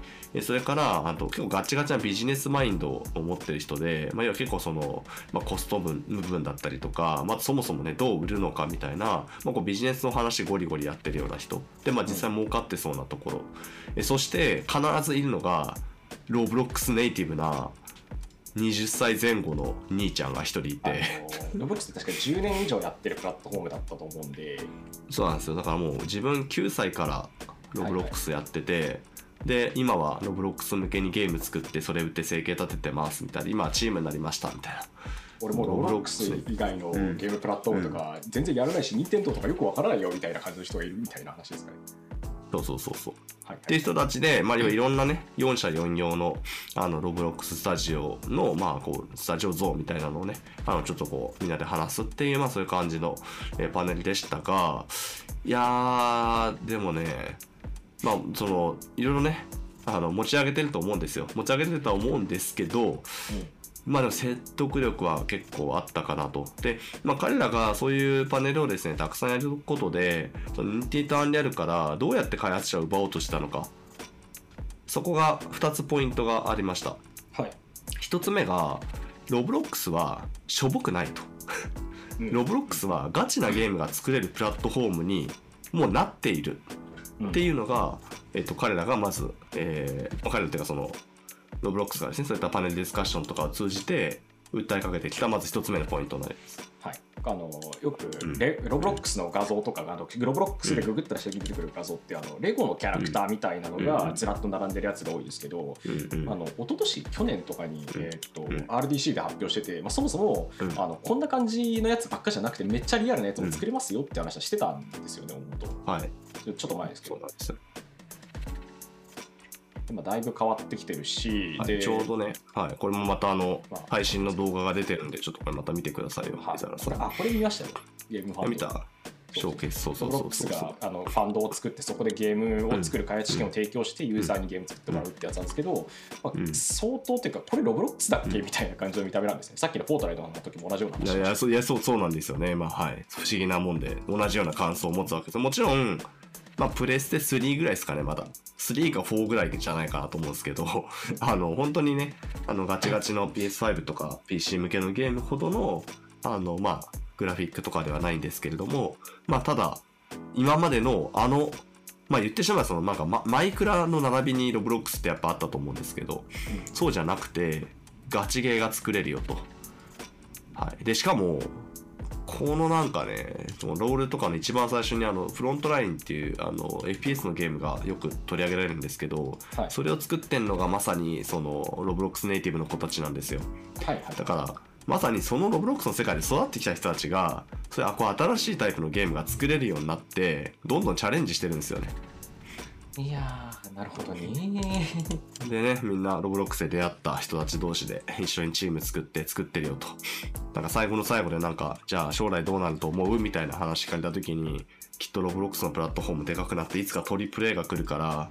それからあと結構ガチガチなビジネスマインドを持ってる人で、まあ、要は結構その、まあ、コスト分部分だったりとか、まあ、そもそもねどう売るのかみたいな、まあ、こうビジネスの話ゴリゴリやってるような人。で、まあ、実際儲かってそうなところ、そして必ずいるのがロブロックスネイティブな20歳前後の兄ちゃんが一人いあてのロブロックスって確か10年以上やってるプラットフォームだったと思うんで。そうなんですよ。だからもう自分9歳からロブロックスやってて、で今はロブロックス向けにゲーム作ってそれ売って生計立ててますみたいな。今はチームになりましたみたいな。俺もロブロックス以外のうん。ゲームプラットフォームとか全然やらないし任天堂とかよくわからないよみたいな感じの人がいるみたいな話ですかね。そうそうそうそう。はいっていう人たちで、まあ、要はいろんなね4社4用のあのロブロックススタジオの、まあ、こうスタジオゾーンみたいなのをねあのちょっとこうみんなで話すっていう、まあ、そういう感じの、えーパネルでしたがいやーでもねまあそのいろいろねあの持ち上げてると思うんですよ。持ち上げてるとは思うんですけどまあでも説得力は結構あったかなと。で、まあ彼らがそういうパネルをですね、たくさんやることで、そのニンティとアンリアルからどうやって開発者を奪おうとしたのか。そこが2つポイントがありました。はい1つ目が、ロブロックスはしょぼくないと。うんロブロックスはガチなゲームが作れるプラットフォームにもうなっているっていうのが、えっと、彼らがまず、えー、彼らっていうかそのロブロックスがですねそういったパネルディスカッションとかを通じて訴えかけてきたまず一つ目のポイントになります。はい、あのよくうん。レ、ロブロックスの画像とかがロブロックスでググったら出てくる画像って、あのレゴのキャラクターみたいなのうん。がずらっと並んでるやつが多いですけど、うん。うん。あの一昨年去年とかに、ん。えーっとん。RDC で発表してて、まあ、そもそも、うん。あのこんな感じのやつばっかじゃなくてめっちゃリアルなやつも作れますよって話はしてたんですよね、本はい、当ちょっと前ですけど。そうなんですよ、今だいぶ変わってきてるし、ではい、ちょうどね、はい、これもまたあのまあ配信の動画が出てるんでちょっとこれまた見てくださいよ。はい。これあこれ見ましたよ。ゲームファンド。見た？ショーケース。そうそロうそうそう。ブロックスがあのファンドを作ってそこでゲームを作る開発資金を提供してユーザーにゲーム作ってもらうってやつなんですけど、まあうん。相当っていうかこれロブロックスだっけ？みたいな感じの見た目なんですね。さっきのフォートナイトの時も同じようない話やいやそういやそうそうなんですよね。まあはい。不思議なもんで同じような感想を持つわけです。もちろんまあプレステ3ぐらいですかねまだ。3か4ぐらいじゃないかなと思うんですけど *laughs* あの本当にねあのガチガチの PS5 とか PC 向けのゲームほどのあのまあグラフィックとかではないんですけれどもまあただ今までのあのまあ言ってしまえばそのなんかまあマイクラの並びにロブロックスってやっぱあったと思うんですけどそうじゃなくてガチゲーが作れるよと。はい、でしかもこのなんかねロールとかの一番最初にあのフロントラインっていうあの FPS のゲームがよく取り上げられるんですけどはい。それを作ってんのがまさにそのロブロックスネイティブの子たちなんですよ。はいはい。だからまさにそのロブロックスの世界で育ってきた人たちがそれあこう新しいタイプのゲームが作れるようになってどんどんチャレンジしてるんですよね。いやーなるほどね。*laughs* でねみんなロブロックスで出会った人たち同士で一緒にチーム作って作ってるよと。*laughs* なんか最後の最後でなんかじゃあ将来どうなると思う？みたいな話聞かれた時にきっとロブロックスのプラットフォームでかくなっていつかトリプルA が来るから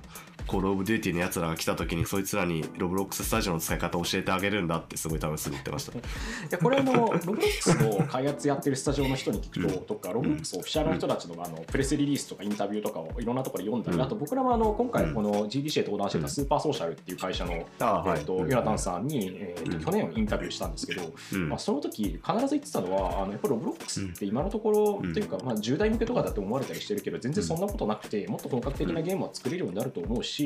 コールオブデューティーのやつらが来た時にそいつらにロブロックススタジオの使い方を教えてあげるんだってすごい多分すぐ言ってました。*laughs* いやこれあのロブロックスの開発やってるスタジオの人に聞くと、とかロブロックスオフィシャルの人たちのあのプレスリリースとかインタビューとかをいろんなところで読んだり、うん。あと僕らもあの今回この GDC で登壇してたスーパーソーシャルっていう会社の、あえーとヨナタンさんに、えーとうん。去年インタビューしたんですけど、うん。まあ、その時必ず言ってたのはあのやっぱりロブロックスって今のところ、うん。というか、まあ、10代向けとかだと思われたりしてるけど全然そんなことなくてもっと本格的なゲームは作れるようになると思うし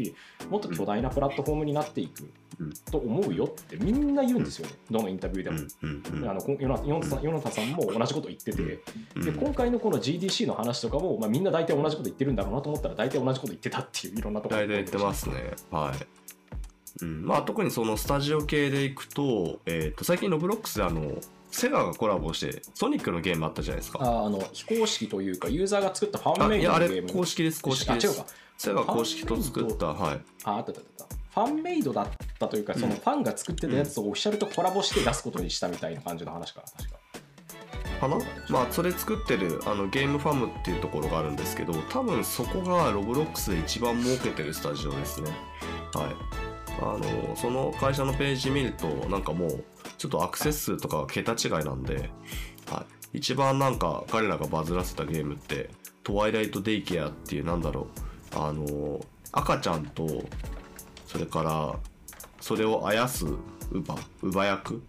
もっと巨大なプラットフォームになっていくうん。と思うよってみんな言うんですよね、どのインタビューでも。あのこヨナタさんも同じこと言ってて、うん。で今回のこの GDC の話とかも、まあ、みんな大体同じこと言ってるんだろうなと思ったら大体同じこと言ってたっていういろんなところ大体言ってますね。はい。うん。まあ、特にそのスタジオ系でいくと,、えー、と最近ロブロックスであのセガがコラボしてソニックのゲームあったじゃないですか。ああの非公式というかユーザーが作ったファンメイドのゲーム。れ公式です公式です。あ違うかセガ公式と作ったはい。ああったあったあった。ファンメイドだったというか、そのファンが作ってたやつをオフィシャルとコラボして出すことにしたみたいな感じの話かな確か。かな？まあそれ作ってるあのゲームファムっていうところがあるんですけど多分そこがロブロックスで一番儲けてるスタジオですね。はい。あのその会社のページ見るとなんかもうちょっとアクセス数とかが桁違いなんで、はい、一番なんか彼らがバズらせたゲームって「トワイライト・デイケア」っていうなんだろうあの赤ちゃんとそれからそれをあやす乳母乳母役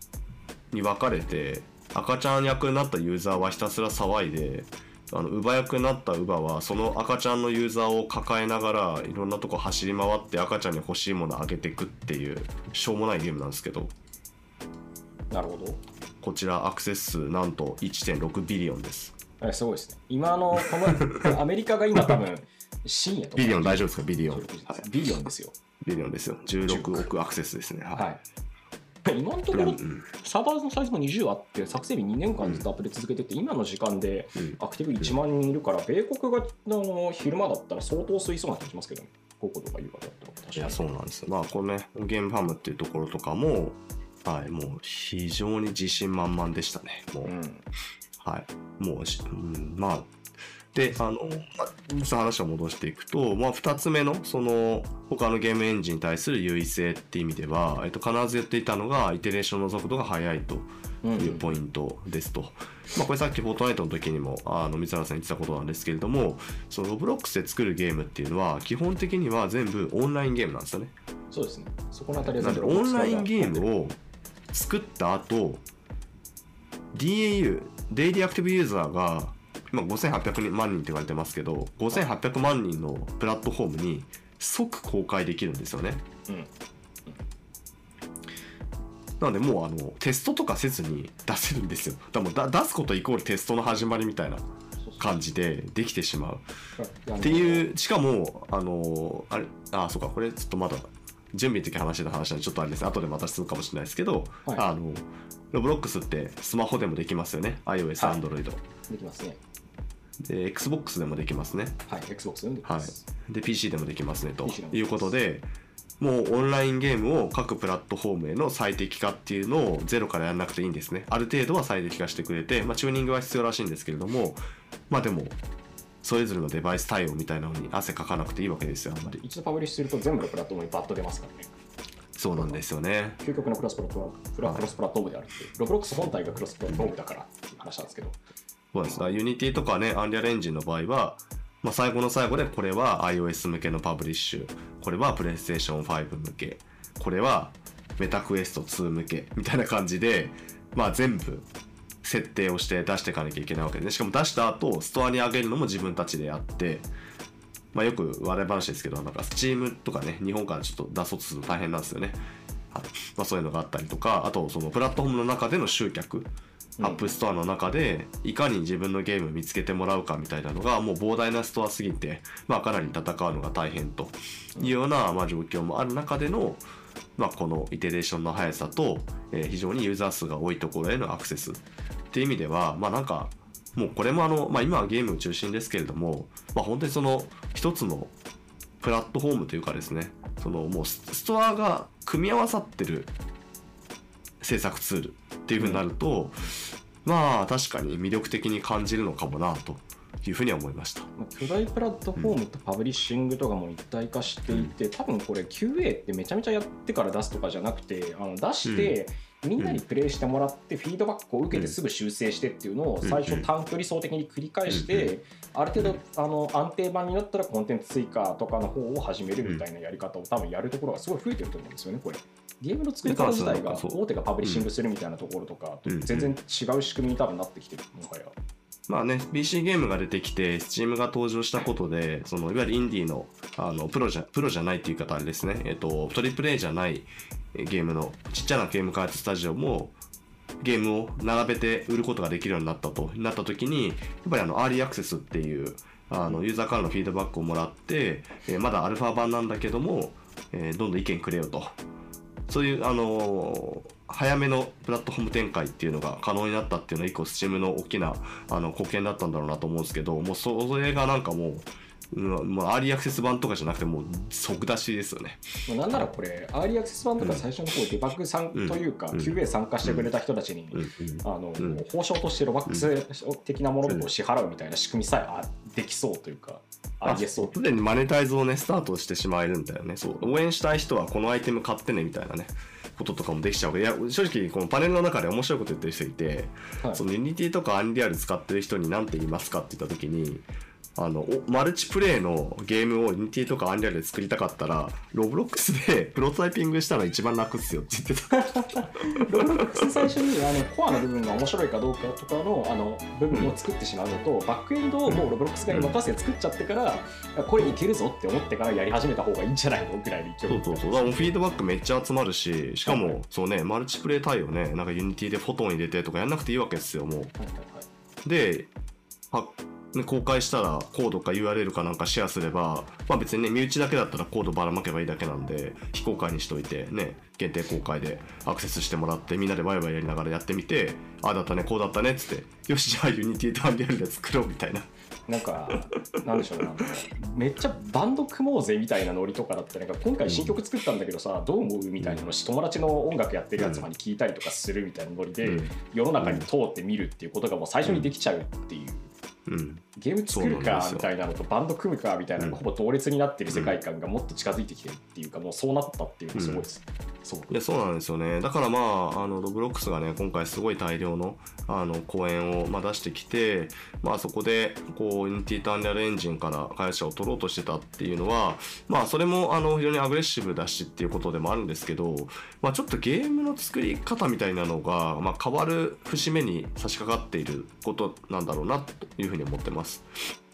に分かれて赤ちゃん役になったユーザーはひたすら騒いであの乳母役になった乳母はその赤ちゃんのユーザーを抱えながらいろんなとこ走り回って赤ちゃんに欲しいものをあげていくっていうしょうもないゲームなんですけど。なるほど。こちらアクセス数なんと1.6ビリオンです。えすごいですね。今のこのアメリカが今多分深夜とか。ビリオン大丈夫ですか？ビリオン、はい、ビリオンですよ。ビリオンですよ。16億アクセスですね。はい、はい。今のところ、サーバーのサイズも20あって、作成日2年間ずっとアップデート続けてて、今の時間でアクティブ1万人いるから、米国があの昼間だったら相当吸いそうな気がしますけどね、午後とか夕方だったら確かに。いや、そうなんですよ。まあ、このね、ゲームファンドっていうところとかも、はい、もう非常に自信満々でしたね。もう、うん、はい。もう、うん、まあ、で、あの、まあ、話を戻していくと、まあ、2つ目の、その、他のゲームエンジンに対する優位性っていう意味では、えっと、必ず言っていたのが、イテレーションの速度が速いというポイントですと。うん、まあ、これさっきフォートナイトの時にも、あの、水原さん言ってたことなんですけれども、そのロブロックスで作るゲームっていうのは、基本的には全部オンラインゲームなんですよね。そうですね。そこのあたりはオンラインゲームを作った後、DAU、デイリーアクティブユーザーが今5800万人って言われてますけど5800万人のプラットフォームに即公開できるんですよね。うん、なのでもうあのテストとかせずに出せるんですよ。だも出すことイコールテストの始まりみたいな感じでできてしまう。っていうしかもあのあれあそうか。これちょっとまだ準備の時話してた話なんでちょっとあれです。ね後でまたするかもしれないですけど、はい、あのロブロックスってスマホでもできますよね。iOS、Android、はい、できますねで XBOX でもできますね。はい、XBOX でもできます。はい、で PC でもできますねということで、もうオンラインゲームを各プラットフォームへの最適化っていうのをゼロからやらなくていいんですね。ある程度は最適化してくれて、まあ、チューニングは必要らしいんですけれども、まあでも、それぞれのデバイス対応みたいなのに汗かかなくていいわけですよ、あんまり。一度パブリッシュすると全部のプラットフォームにバッと出ますからね。そうなんですよね。究極のクロスプラットクロスプラットフォームであるって、ロブロックス本体がクロスプラットフォームだからっていう話なんですけど。そうですね。ユニティとかね、アンリアルエンジンの場合は、まあ、最後の最後でこれは iOS 向けのパブリッシュ、これは PlayStation 5向け、これはメタクエスト2向けみたいな感じで、まあ、全部設定をして出していかなきゃいけないわけで、ね、しかも出した後、ストアに上げるのも自分たちでやって、まあ、よく笑い話ですけど、なんか Steam とかね、日本からちょっと出そうとすると大変なんですよね。まあ、そういうのがあったりとか、あとそのプラットフォームの中での集客。アップストアの中でいかに自分のゲームを見つけてもらうかみたいなのがもう膨大なストアすぎて、まあ、かなり戦うのが大変というような、まあ、状況もある中での、まあ、このイテレーションの速さと、えー、非常にユーザー数が多いところへのアクセスっていう意味ではまあなんかもうこれもあの、まあ、今はゲーム中心ですけれども、まあ、本当にその一つのプラットフォームというかですねそのもうストアが組み合わさってる制作ツールっていうふうになると、うん、まあ確かに魅力的に感じるのかもなというふうには思いました。巨大プラットフォームとパブリッシングとかも一体化していて、うん、多分これ QA ってめちゃめちゃやってから出すとかじゃなくてあの出して、みんなにプレイしてもらってフィードバックを受けてすぐ修正してっていうのを最初短距離走的に繰り返してある程度あの安定版になったらコンテンツ追加とかの方を始めるみたいなやり方を多分やるところがすごい増えてると思うんですよねこれ。ゲームの作り方自体が大手がパブリッシングするみたいなところとか全然違う仕組みに多分なってきてるもはや。まあね、PC ゲームが出てきて、Steam が登場したことで、そのいわゆるインディーのあのプロじゃプロじゃないっていう方ですね、えっと、トリプル A じゃないゲームのちっちゃなゲーム開発スタジオもゲームを並べて売ることができるようになったと。なった時にやっぱりあのアーリーアクセスっていうあのユーザーからのフィードバックをもらって、えー、まだアルファ版なんだけども、えー、どんどん意見くれよとそういう、あの、早めのプラットフォーム展開っていうのが可能になったっていうのは一個 Steam の大きなあの貢献だったんだろうなと思うんですけどもうそれがなんかもうもうアーリーアクセス版とかじゃなくてもう即出しですよね。なんならこれアーリーアクセス版とか最初の方デバッガーさんというか、うん、QA 参加してくれた人たちに、うん、あの、うん、報奨としてロバックス的なものを支払うみたいな仕組みさえできそうというか。ありえそう。すでにマネタイズをねスタートしてしまえるんだよね。そう。応援したい人はこのアイテム買ってねみたいなねこととかもできちゃういや正直このパネルの中で面白いこと言ってる人いて、はい、そのユニティとかアンリアル使ってる人に何て言いますかって言った時にあのおマルチプレイのゲームを Unity とかアンリアルで作りたかったらロブロックスで *laughs* プロトタイピングしたのが一番楽っすよって言ってた。*laughs* ロブロックス最初にあのコアの部分が面白いかどうかとかのあの部分を作ってしまうのと、バックエンドをもうロブロックス側に任せて作っちゃってから、これいけるぞって思ってからやり始めた方がいいんじゃないのぐらいの勢いそうそうそう。フィードバックめっちゃ集まるししかもそうねマルチプレイ対応ねなんか Unity でフォトン入れてとかやんなくていいわけですよもう。はいはいはい。で公開したらコードか URL かなんかシェアすれば、まあ、別にね身内だけだったらコードばらまけばいいだけなんで非公開にしといてね限定公開でアクセスしてもらってみんなでワイワイやりながらやってみてああだったねこうだったねっつってよしじゃあ Unity と Unreal で作ろうみたいな。なんか、なんでしょうね、めっちゃバンド組もうぜみたいなノリとかだったら、なんか今回新曲作ったんだけどさ、どう思うみたいなのを友達の音楽やってるやつまで聞いたりとかするみたいなノリで、うん。世の中に通ってみるっていうことがもう最初にできちゃうっていう。うんゲーム作るかみたいなのとバンド組むかみたいなほぼ同列になってる世界観がもっと近づいてきてるっていうかもうそうなったっていうのがすごいです、そう。いやそうなんですよね。だからまああのロブロックスがね今回すごい大量のあの公演を、まあ、出してきて、まあ、そこでこう Unity と Unreal Engine から開発者を取ろうとしてたっていうのはまあそれもあの非常にアグレッシブだしっていうことでもあるんですけど、まあ、ちょっとゲームの作り方みたいなのが、まあ、変わる節目に差し掛かっていることなんだろうなというふうに思ってます。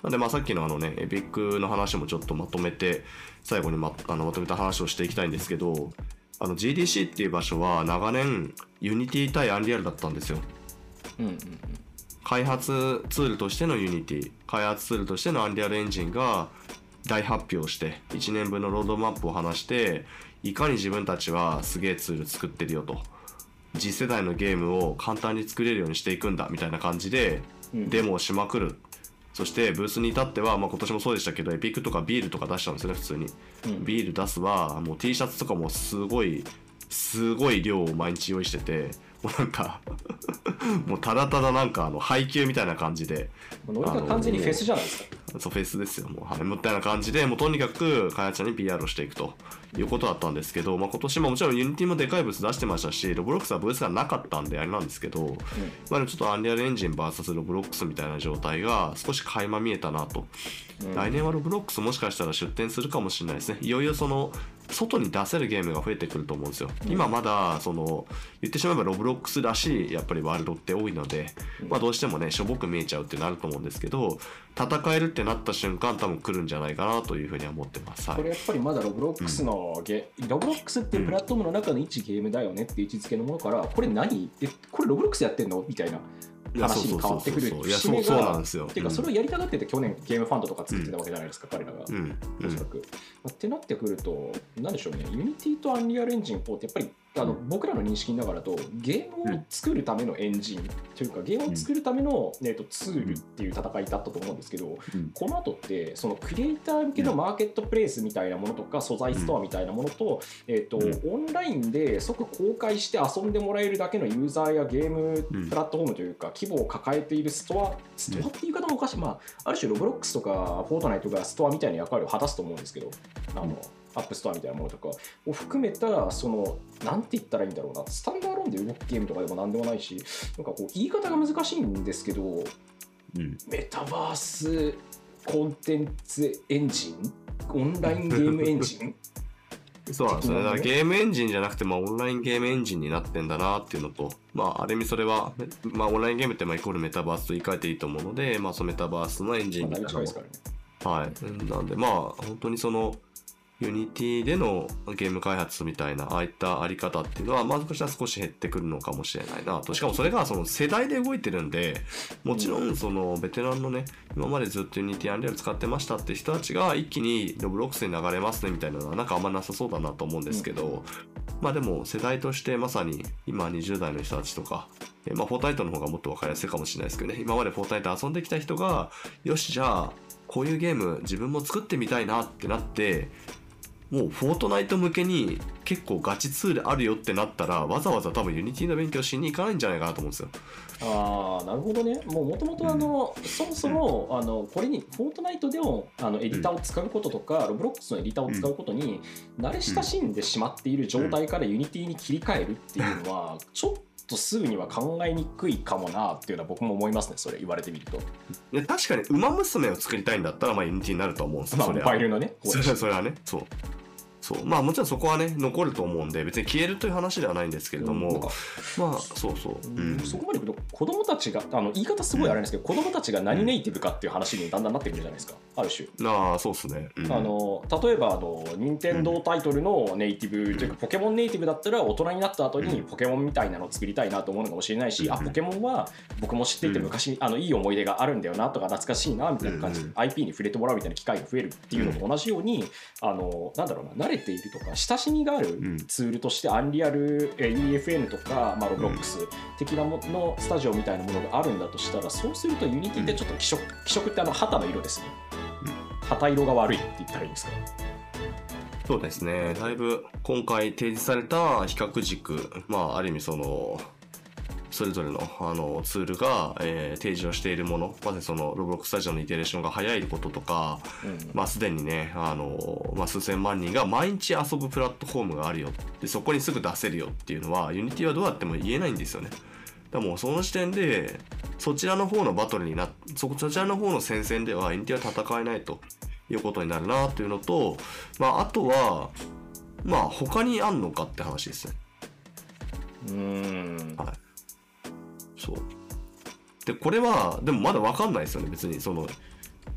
なんでまあさっきのあのねエピックの話もちょっとまとめて最後にまあのまとめた話をしていきたいんですけどあの GDC っていう場所は長年 Unity 対 Unreal だったんですよ。うんうん開発ツールとしての Unity 開発ツールとしての Unreal Engine が大発表して1年分のロードマップを話していかに自分たちはすげえツール作ってるよと。次世代のゲームを簡単に作れるようにしていくんだみたいな感じでうん。デモをしまくるそしてブースに至っては、まあ、今年もそうでしたけどエピックとかビールとか出したんですよね普通に。うん。ビール出すはもう T シャツとかもすごいすごい量を毎日用意しててもうなんか *laughs* もうただただなんかあの配給みたいな感じでノリが完全にフェスじゃないですかそうフェスですよもう。はい。みたいな感じでもうとにかく開発者に PR をしていくということだったんですけど、まあ、今年ももちろん Unity もでかいブース出してましたしロブロックスはブースがなかったんであれなんですけど、まあ、でもちょっとアンリアルエンジン VS ロブロックスみたいな状態が少し垣間見えたなと、うん。来年はロブロックスもしかしたら出展するかもしれないですね。いよいよその外に出せるゲームが増えてくると思うんですよ、今まだその言ってしまえばロブロックスらしいやっぱりワールドって多いので、まあ、どうしてもねしょぼく見えちゃうってなると思うんですけど戦えるってなった瞬間多分来るんじゃないかなというふうには思ってます、はい。これやっぱりまだロブロックスのゲ、ロブロックスっていうプラットフォームの中の一ゲームだよねっていう位置づけのものからこれ何？えこれロブロックスやってんの？みたいな話に変わってくるそうそう節目がんですよ。っていうかうん。それをやりたがってて去年ゲームファンドとか作ってたわけじゃないですか、彼らが。うん。おそらく。ってなってくると、なんでしょうね、Unity と Unreal Engine 4ってやっぱりあの僕らの認識ながらとゲームを作るためのエンジンというかゲームを作るための、えー、とツールっていう戦いだったと思うんですけど、うん。この後ってそのクリエイター向けのマーケットプレイスみたいなものとか素材ストアみたいなものと,、えーとうオンラインで即公開して遊んでもらえるだけのユーザーやゲームうんプラットフォームというか規模を抱えているストアストアっていう言い方もおかしい、まあ、ある種ロブロックスとかフォートナイトがストアみたいな役割を果たすと思うんですけどあの、アップストアみたいなものとかを含めたそのなんて言ったらいいんだろうなスタンドアローンで動くゲームとかでもなんでもないしなんかこう言い方が難しいんですけどうんメタバースコンテンツエンジン？オンラインゲームエンジン？*laughs* そうなんですよね。だからゲームエンジンじゃなくて、まあ、オンラインゲームエンジンになってんだなっていうのと、まあ、ある意味それは、まあ、オンラインゲームってまあイコールメタバースと言い換えていいと思うので、まあ、そのメタバースのエンジンまあみたいなね。はい。なんで、まあ、本当にその、ユニティでのゲーム開発みたいな、ああいったあり方っていうのは、もしかしたら少し減ってくるのかもしれないなと。しかもそれがその世代で動いてるんで、もちろんそのベテランのね、今までずっとユニティアンリアル使ってましたって人たちが一気にロブロックスに流れますねみたいなのはなんかあんまなさそうだなと思うんですけど、まあでも世代としてまさに今20代の人たちとか、えまあフォートナイトの方がもっと分かりやすいかもしれないですけどね、今までフォートナイト遊んできた人が、よしじゃあこういうゲーム自分も作ってみたいなってなってもうフォートナイト向けに結構ガチツールあるよってなったらわざわざ多分ユニティの勉強しに行かないんじゃないかなと思うんですよ。ああなるほどね。もうもともとあの、そもそもあのこれにフォートナイトでもあのエディターを使うこととか、ロブロックスのエディターを使うことに慣れ親しんでしまっている状態からユニティに切り替えるっていうのはちょっとすぐには考えにくいかもなっていうのは僕も思いますねそれ言われてみると。確かに「ウマ娘」を作りたいんだったらまあ Unity になると思うんですよまあモそれは。バイルのねそれはそれはねそうそう。まあもちろんそこはね残ると思うんで別に消えるという話ではないんですけれども、まあそうそう、うんそこまでいくと子供たちがあの言い方すごいあれなんですけど、子供たちが何ネイティブかっていう話にだんだんなってくるじゃないですか。ある種。ああそうっすね、うん。あの例えばあの任天堂タイトルのネイティブというかポケモンネイティブだったら大人になった後にポケモンみたいなのを作りたいなと思うのかもしれないし、うんあポケモンは僕も知っていてうん。昔あのいい思い出があるんだよなとか懐かしいなみたいな感じでうん IP に触れてもらうみたいな機会が増えるっていうのと同じようにあのなんだろうな慣れているとか親しみがあるん。ツールとしてアンリアルえー EFN とか、まあ、ロブロックス的なものスタジオみたいなものがあるんだとしたらそうするとユニティってちょっと気色気色ってあの旗の色ですね。旗色が悪いって言ったらいいんですか？そうですね。だいぶ今回提示された比較軸まあある意味そのそれぞれのあのツールが、えー提示をしているものまずそのロブロックススタジオのイテレーションが早いこととか、うんまあ、すでにねあの、まあ、数千万人が毎日遊ぶプラットフォームがあるよでそこにすぐ出せるよっていうのは Unity はどうやっても言えないんですよね。だからもうその時点でそちらの方のバトルになそそちらの方の戦線では Unity は戦えないということになるなというのと、まあ、あとはまあ他にあんのかって話ですね。うーんはい。そう。で、これは、でもまだわかんないですよね、別に。その、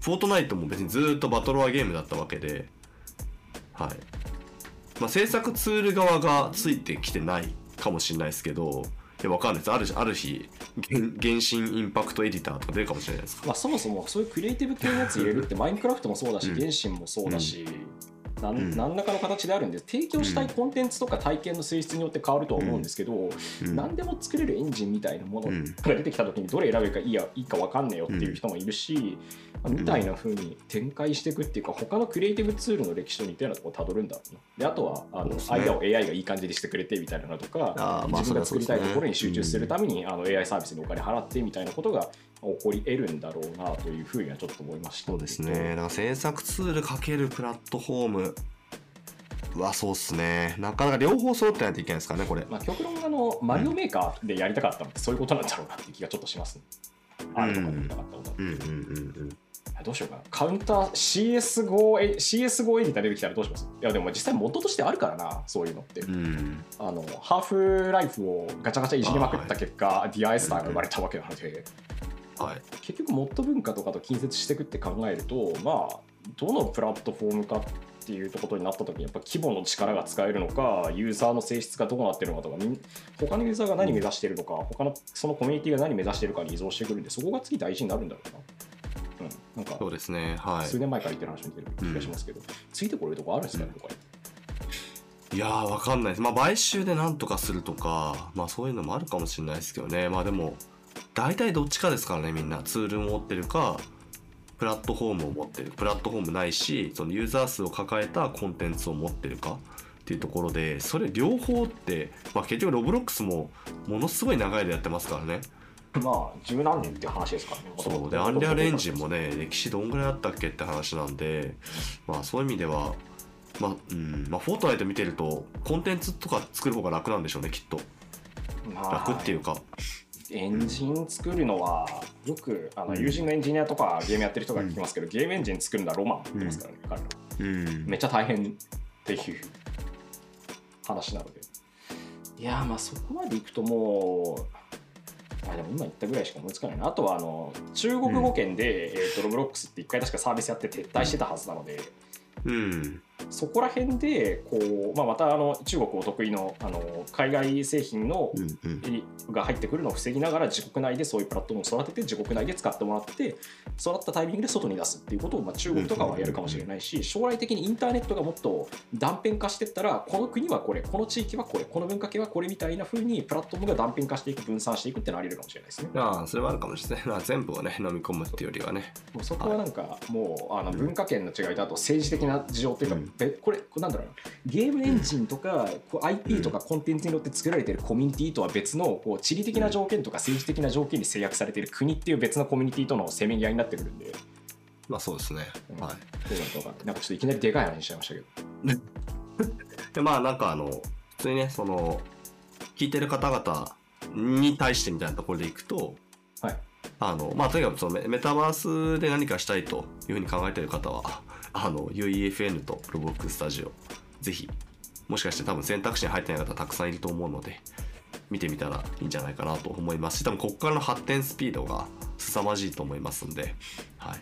フォートナイトも別にずっとバトロワゲームだったわけで、はい。まあ、制作ツール側がついてきてないかもしれないですけど、いや、わかんないです。あるある日、原原神インパクトエディターとか出るかもしれないですかまあ、そもそもそういうクリエイティブ系のやつ入れるってマインクラフトもそうだし、うん原神もそうだし、なんらかの形であるんで提供したいコンテンツとか体験の性質によって変わるとは思うんですけど、うん。何でも作れるエンジンみたいなものうん。が出てきた時にどれ選べばいいやいいか分かんねえよっていう人もいるし、まあみたいな風に展開していくっていうか他のクリエイティブツールの歴史と似たようなところをたどるんだろうな。であとはあの、そうですね。間を AI がいい感じにしてくれてみたいなのとか自分が作りたいところに集中するために、あの AI サービスにお金払ってみたいなことが起こり得るんだろうなというふうにはちょっと思いましたそうですね。だから制作ツールかけるプラットフォームはそうっすね。なかなか両方揃ってないといけないですからね、これ。まあ、極論あのマリオメーカーでやりたかったのってそういうことなんだろうなっていう気がちょっとしますね。あるとかでやりたかったのだうんうんうんうん。どうしようかな。カウンター CS5 え CS5 エディター出てきたらどうします？いやでも実際元としてあるからな、そういうのって。うん。あのハーフライフをガチャガチャいじりまくった結果、ディアエスターが生まれたわけなので、はい。結局モッド文化とかと近接していくって考えると、まあ、どのプラットフォームかっていうところになった時にやっぱ規模の力が使えるのかユーザーの性質がどうなってるのかとか他のユーザーが何目指してるのか他のそのコミュニティが何目指してるかに依存してくるんでそこが次大事になるんだろうな。うん、なんかそうですね。はい数。年前から言ってる話に似てる気がしますけど、ついてこれるとこあるんですかね、他にいやー、わかんないです。まあ、買収でなんとかするとか、まあ、そういうのもあるかもしれないですけどね。まあ、でも、大体どっちかですからね、みんな。ツールを持ってるか、プラットフォームを持ってる。プラットフォームないし、そのユーザー数を抱えたコンテンツを持ってるか。っていうところでそれ両方って、まあ、結局ロブロックスもものすごい長い間やってますからねまあ十何年って話ですからね。そうでアンリアルエンジンもね歴史どんぐらいあったっけって話なんでまあそういう意味ではまあうんまあフォートナイト見てるとコンテンツとか作る方が楽なんでしょうねきっとまあ楽っていうかエンジン作るのはよくあのうん。友人のエンジニアとかゲームやってる人が聞きますけど、ゲームエンジン作るのはロマンって言ってますからね、彼ら。うん。めっちゃ大変っていう話なので。いやーまあそこまでいくともうあでも今言ったぐらいしか思いつかないな。あとはあの中国語圏で、えー、とロブロックスって一回確かサービスやって撤退してたはずなので、うんそこら辺でこう、まあ、またあの中国お得意のあの海外製品のが入ってくるのを防ぎながら自国内でそういうプラットフォームを育てて自国内で使ってもらって育ったタイミングで外に出すっていうことを、まあ、中国とかはやるかもしれないし将来的にインターネットがもっと断片化していったらこの国はこれこの地域はこれこの文化系はこれみたいな風にプラットフォームが断片化していく分散していくってのはあり得るかもしれないですね。ああそれはあるかもしれない。まあ全部をね飲み込むっていうよりはね。もうそこはなんかもうあの文化圏の違いとあと政治的な事情っていうか、うん。べこれこれなんだろうな。ゲームエンジンとかこう IP とかコンテンツによって作られているコミュニティとは別のこう地理的な条件とか政治的な条件に制約されている国っていう別のコミュニティとのせめぎ合いになってくるんで。まあそうですね。うん。はい。どうなるかわかんなんかちょっといきなりでかい話にしちゃいましたけど。*laughs* でまあなんかあの普通にねその聞いてる方々に対してみたいなところでいくと、はい。あのまあ、とにかくそのメメタバースで何かしたいというふうに考えている方はあの UEFN とロボックスタジオぜひもしかして多分選択肢に入ってない方たくさんいると思うので見てみたらいいんじゃないかなと思います。し多分ここからの発展スピードが凄まじいと思いますんで、はい。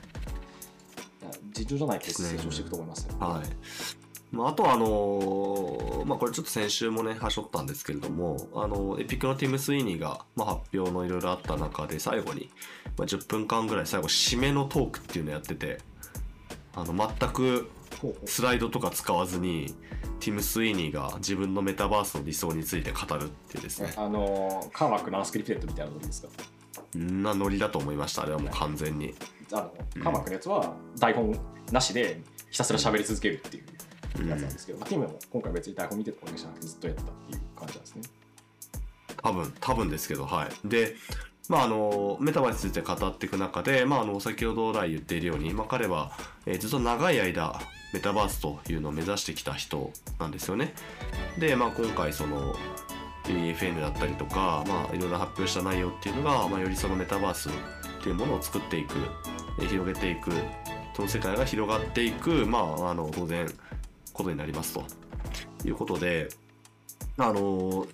尋常じゃないペースで成長していくと思いますね。はい。まあ、あとはあのーまあ、これちょっと先週もね、はしょったんですけれども、あのエピックのティム・スイーニーが、まあ、発表のいろいろあった中で、最後に、まあ、10分間ぐらい最後、締めのトークっていうのをやってて、あの全くスライドとか使わずに、ティム・スイーニーが自分のメタバースの理想について語るっていうですね、あのカーマックのアンスクリプテッドみたいなのでいいですか？んなノリだと思いました、あれはもう完全に。あのカーマックのやつは台本なしでひたすら喋り続けるっていううんやつなんですけど、まあ、ティムも今回別に台本見てたわけじゃなくてずっとやってたっていう感じなんですね。多分多分ですけどはい。でまああのメタバースについて語っていく中で、まあ、あの先ほど来言っているように、まあ、彼は、えーずっと長い間メタバースというのを目指してきた人なんですよね。で、まあ、今回その UEFN だったりとか、まあ、いろいろ発表した内容っていうのが、まあ、よりそのメタバースっていうものを作っていくえー広げていくその世界が広がっていく、まあ、あの当然ことになりますということであの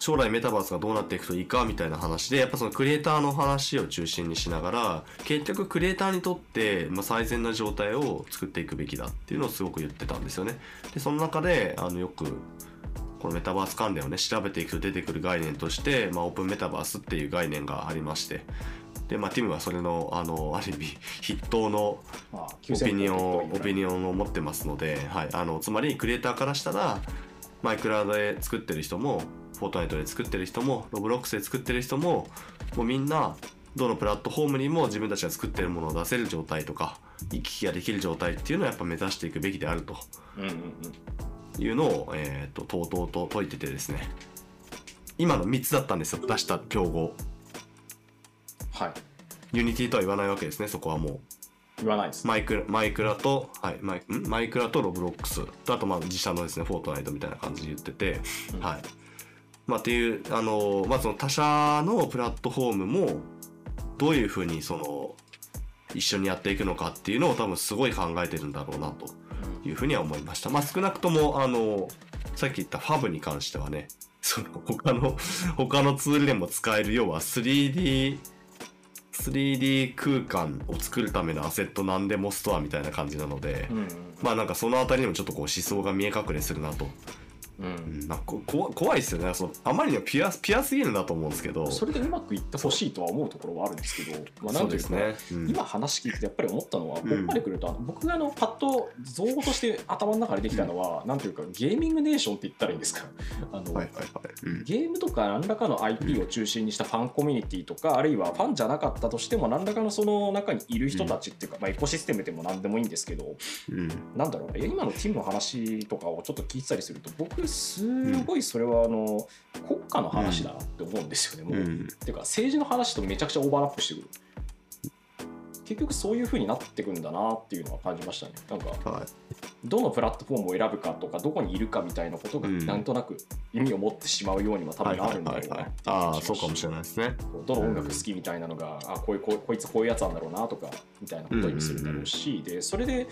将来メタバースがどうなっていくといいかみたいな話でやっぱそのクリエイターの話を中心にしながら結局クリエイターにとって、まあ、最善な状態を作っていくべきだっていうのをすごく言ってたんですよね。でその中であのよくこのメタバース関連をね調べていくと出てくる概念として、まあ、オープンメタバースっていう概念がありまして。で、まあ、ティムはそれのあのある意味筆頭のまあ、オピニオンオピオニオンを持ってますので、はい、あのつまりクリエイターからしたらマイクラで作ってる人もフォートナイトで作ってる人もロブロックスで作ってる人ももうみんなどのプラットフォームにも自分たちが作ってるものを出せる状態とか行き来ができる状態っていうのをやっぱ目指していくべきであると。うんうんうんいうのを、えー、ととうとうと説いててですね。今の3つだったんですよ。出した競合。はい。ユニティとは言わないわけですね。そこはもう。言わないです、マイクラマイクラと、はい、マイん？マイクラとロブロックスとあとまあ自社のですねフォートナイトみたいな感じで言ってて、うん。はいまあっていうあのまあその他社のプラットフォームもどういうふうにその一緒にやっていくのかっていうのを多分すごい考えてるんだろうなというふうには思いました。まあ少なくともあのさっき言ったファブに関してはねその他の他のツールでも使える要は 3D 3D 空間を作るためのアセット何でもストアみたいな感じなので、うんうんまあなんかそのあたりにもちょっとこう思想が見え隠れするなと、うん。うん、なんかここ怖いですよね。そのあまりにもピュアピュアすぎるなと思うんですけど。それでうまくいってほしいとは思うところはあるんですけど、まあ、なんというか、ね、うん。今話聞いてやっぱり思ったのは、うん。ここまで来るとあの僕があのパッと造語として頭の中でできたのは、なんというかゲーミングネーションって言ったらいいんですか。あの、はいはいはい、うん。ゲームとか何らかの IP を中心にしたファンコミュニティとか、あるいはファンじゃなかったとしても何らかのその中にいる人たちっていうか、まあ、エコシステムでも何でもいいんですけどうん。なんだろうね今のティムの話とかをちょっと聞いてたりすると僕すごいそれはあの、国家の話だなって思うんですよね、もう。うんっていうか政治の話とめちゃくちゃオーバーラップしてくる。結局そういう風になってくんだなっていうのは感じましたね。なんかはい。どのプラットフォームを選ぶかとかどこにいるかみたいなことがうん。なんとなく意味を持ってしまうようにも多分なるんだろうなああそうかもしれないですね。どの音楽好きみたいなのが、あこういうこいつこういうやつなんだろうなとかみたいなことを意味するだろうし、でそれで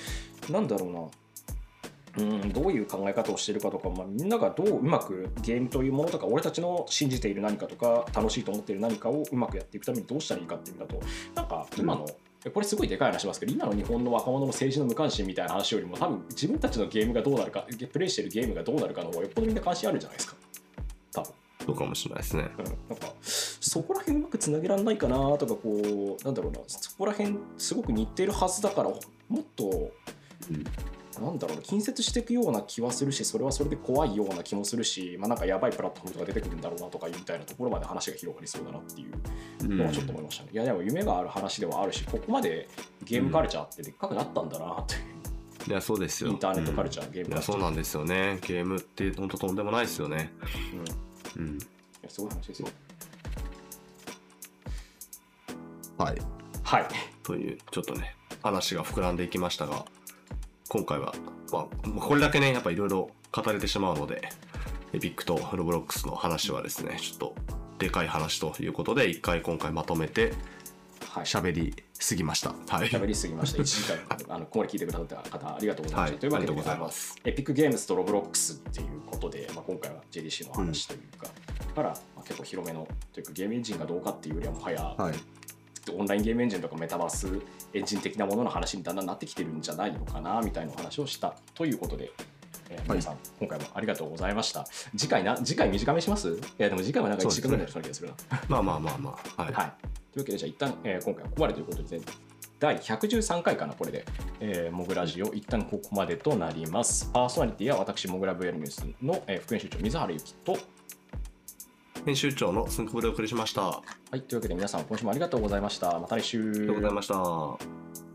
なんだろうなうん、どういう考え方をしてるかとか、まあ、みんながどううまくゲームというものとか俺たちの信じている何かとか楽しいと思っている何かをうまくやっていくためにどうしたらいいかっていう意味だとなんか今の、これすごいでかい話しますけど今の日本の若者の政治の無関心みたいな話よりも多分自分たちのゲームがどうなるかプレイしてるゲームがどうなるかの方がよっぽどみんな関心あるんじゃないですか多分。そうかもしれないですねうん、なんかそこら辺うまくつなげられないかなとかこうなんだろうなそこら辺すごく似てるはずだからもっとうんなんだろうな近接していくような気はするしそれはそれで怖いような気もするし、まあ、なんかやばいプラットフォームとか出てくるんだろうなとかいうみたいなところまで話が広がりそうだなっていうのはちょっと思いましたね、いやでも夢がある話ではあるしここまでゲームカルチャーってでっかくなったんだなって。いう、いやそうですよ。インターネットカルチャー、うんゲームカルチャー。いやそうなんですよね。ゲームって本当とんでもないですよね。うん。いうん。やすごい話ですよ。はい。はい。というちょっとね話が膨らんでいきましたが今回は、まあ、これだけねやっぱいろいろ語れてしまうのでエピックとロブロックスの話はですねちょっとでかい話ということで一回今回まとめてはい。喋りすぎました。はい。喋りすぎました。*laughs* 1時間、*laughs* あの、ここまで聞いてくださった方、ありがとうございました。はい。というわけでありがとうございます。エピックゲームズとロブロックスっていうことで、まあ、今回は GDC の話というか、から、まあ、結構広めの、というかゲームエンジンがどうかっていうよりはもはや、はいオンラインゲームエンジンとかメタバースエンジン的なものの話にだんだんなってきてるんじゃないのかなみたいなお話をしたということで、えー皆さん、今回もありがとうございました。次回な、次回短めします？いや、でも次回はなんか1時間ぐらいの気がするな。まあまあまあまあはい、はい。というわけで、じゃあ一旦、えー今回はここまでということで、第113回かな、これで、えー、モグラジオ、一旦ここまでとなります。パーソナリティは私、モグラ VR ニュースの、えー副編集長、水原由紀と、編集長のスンクブでお送りしましたあはい、というわけで皆さん、今週もありがとうございました。また来週。りがとうございました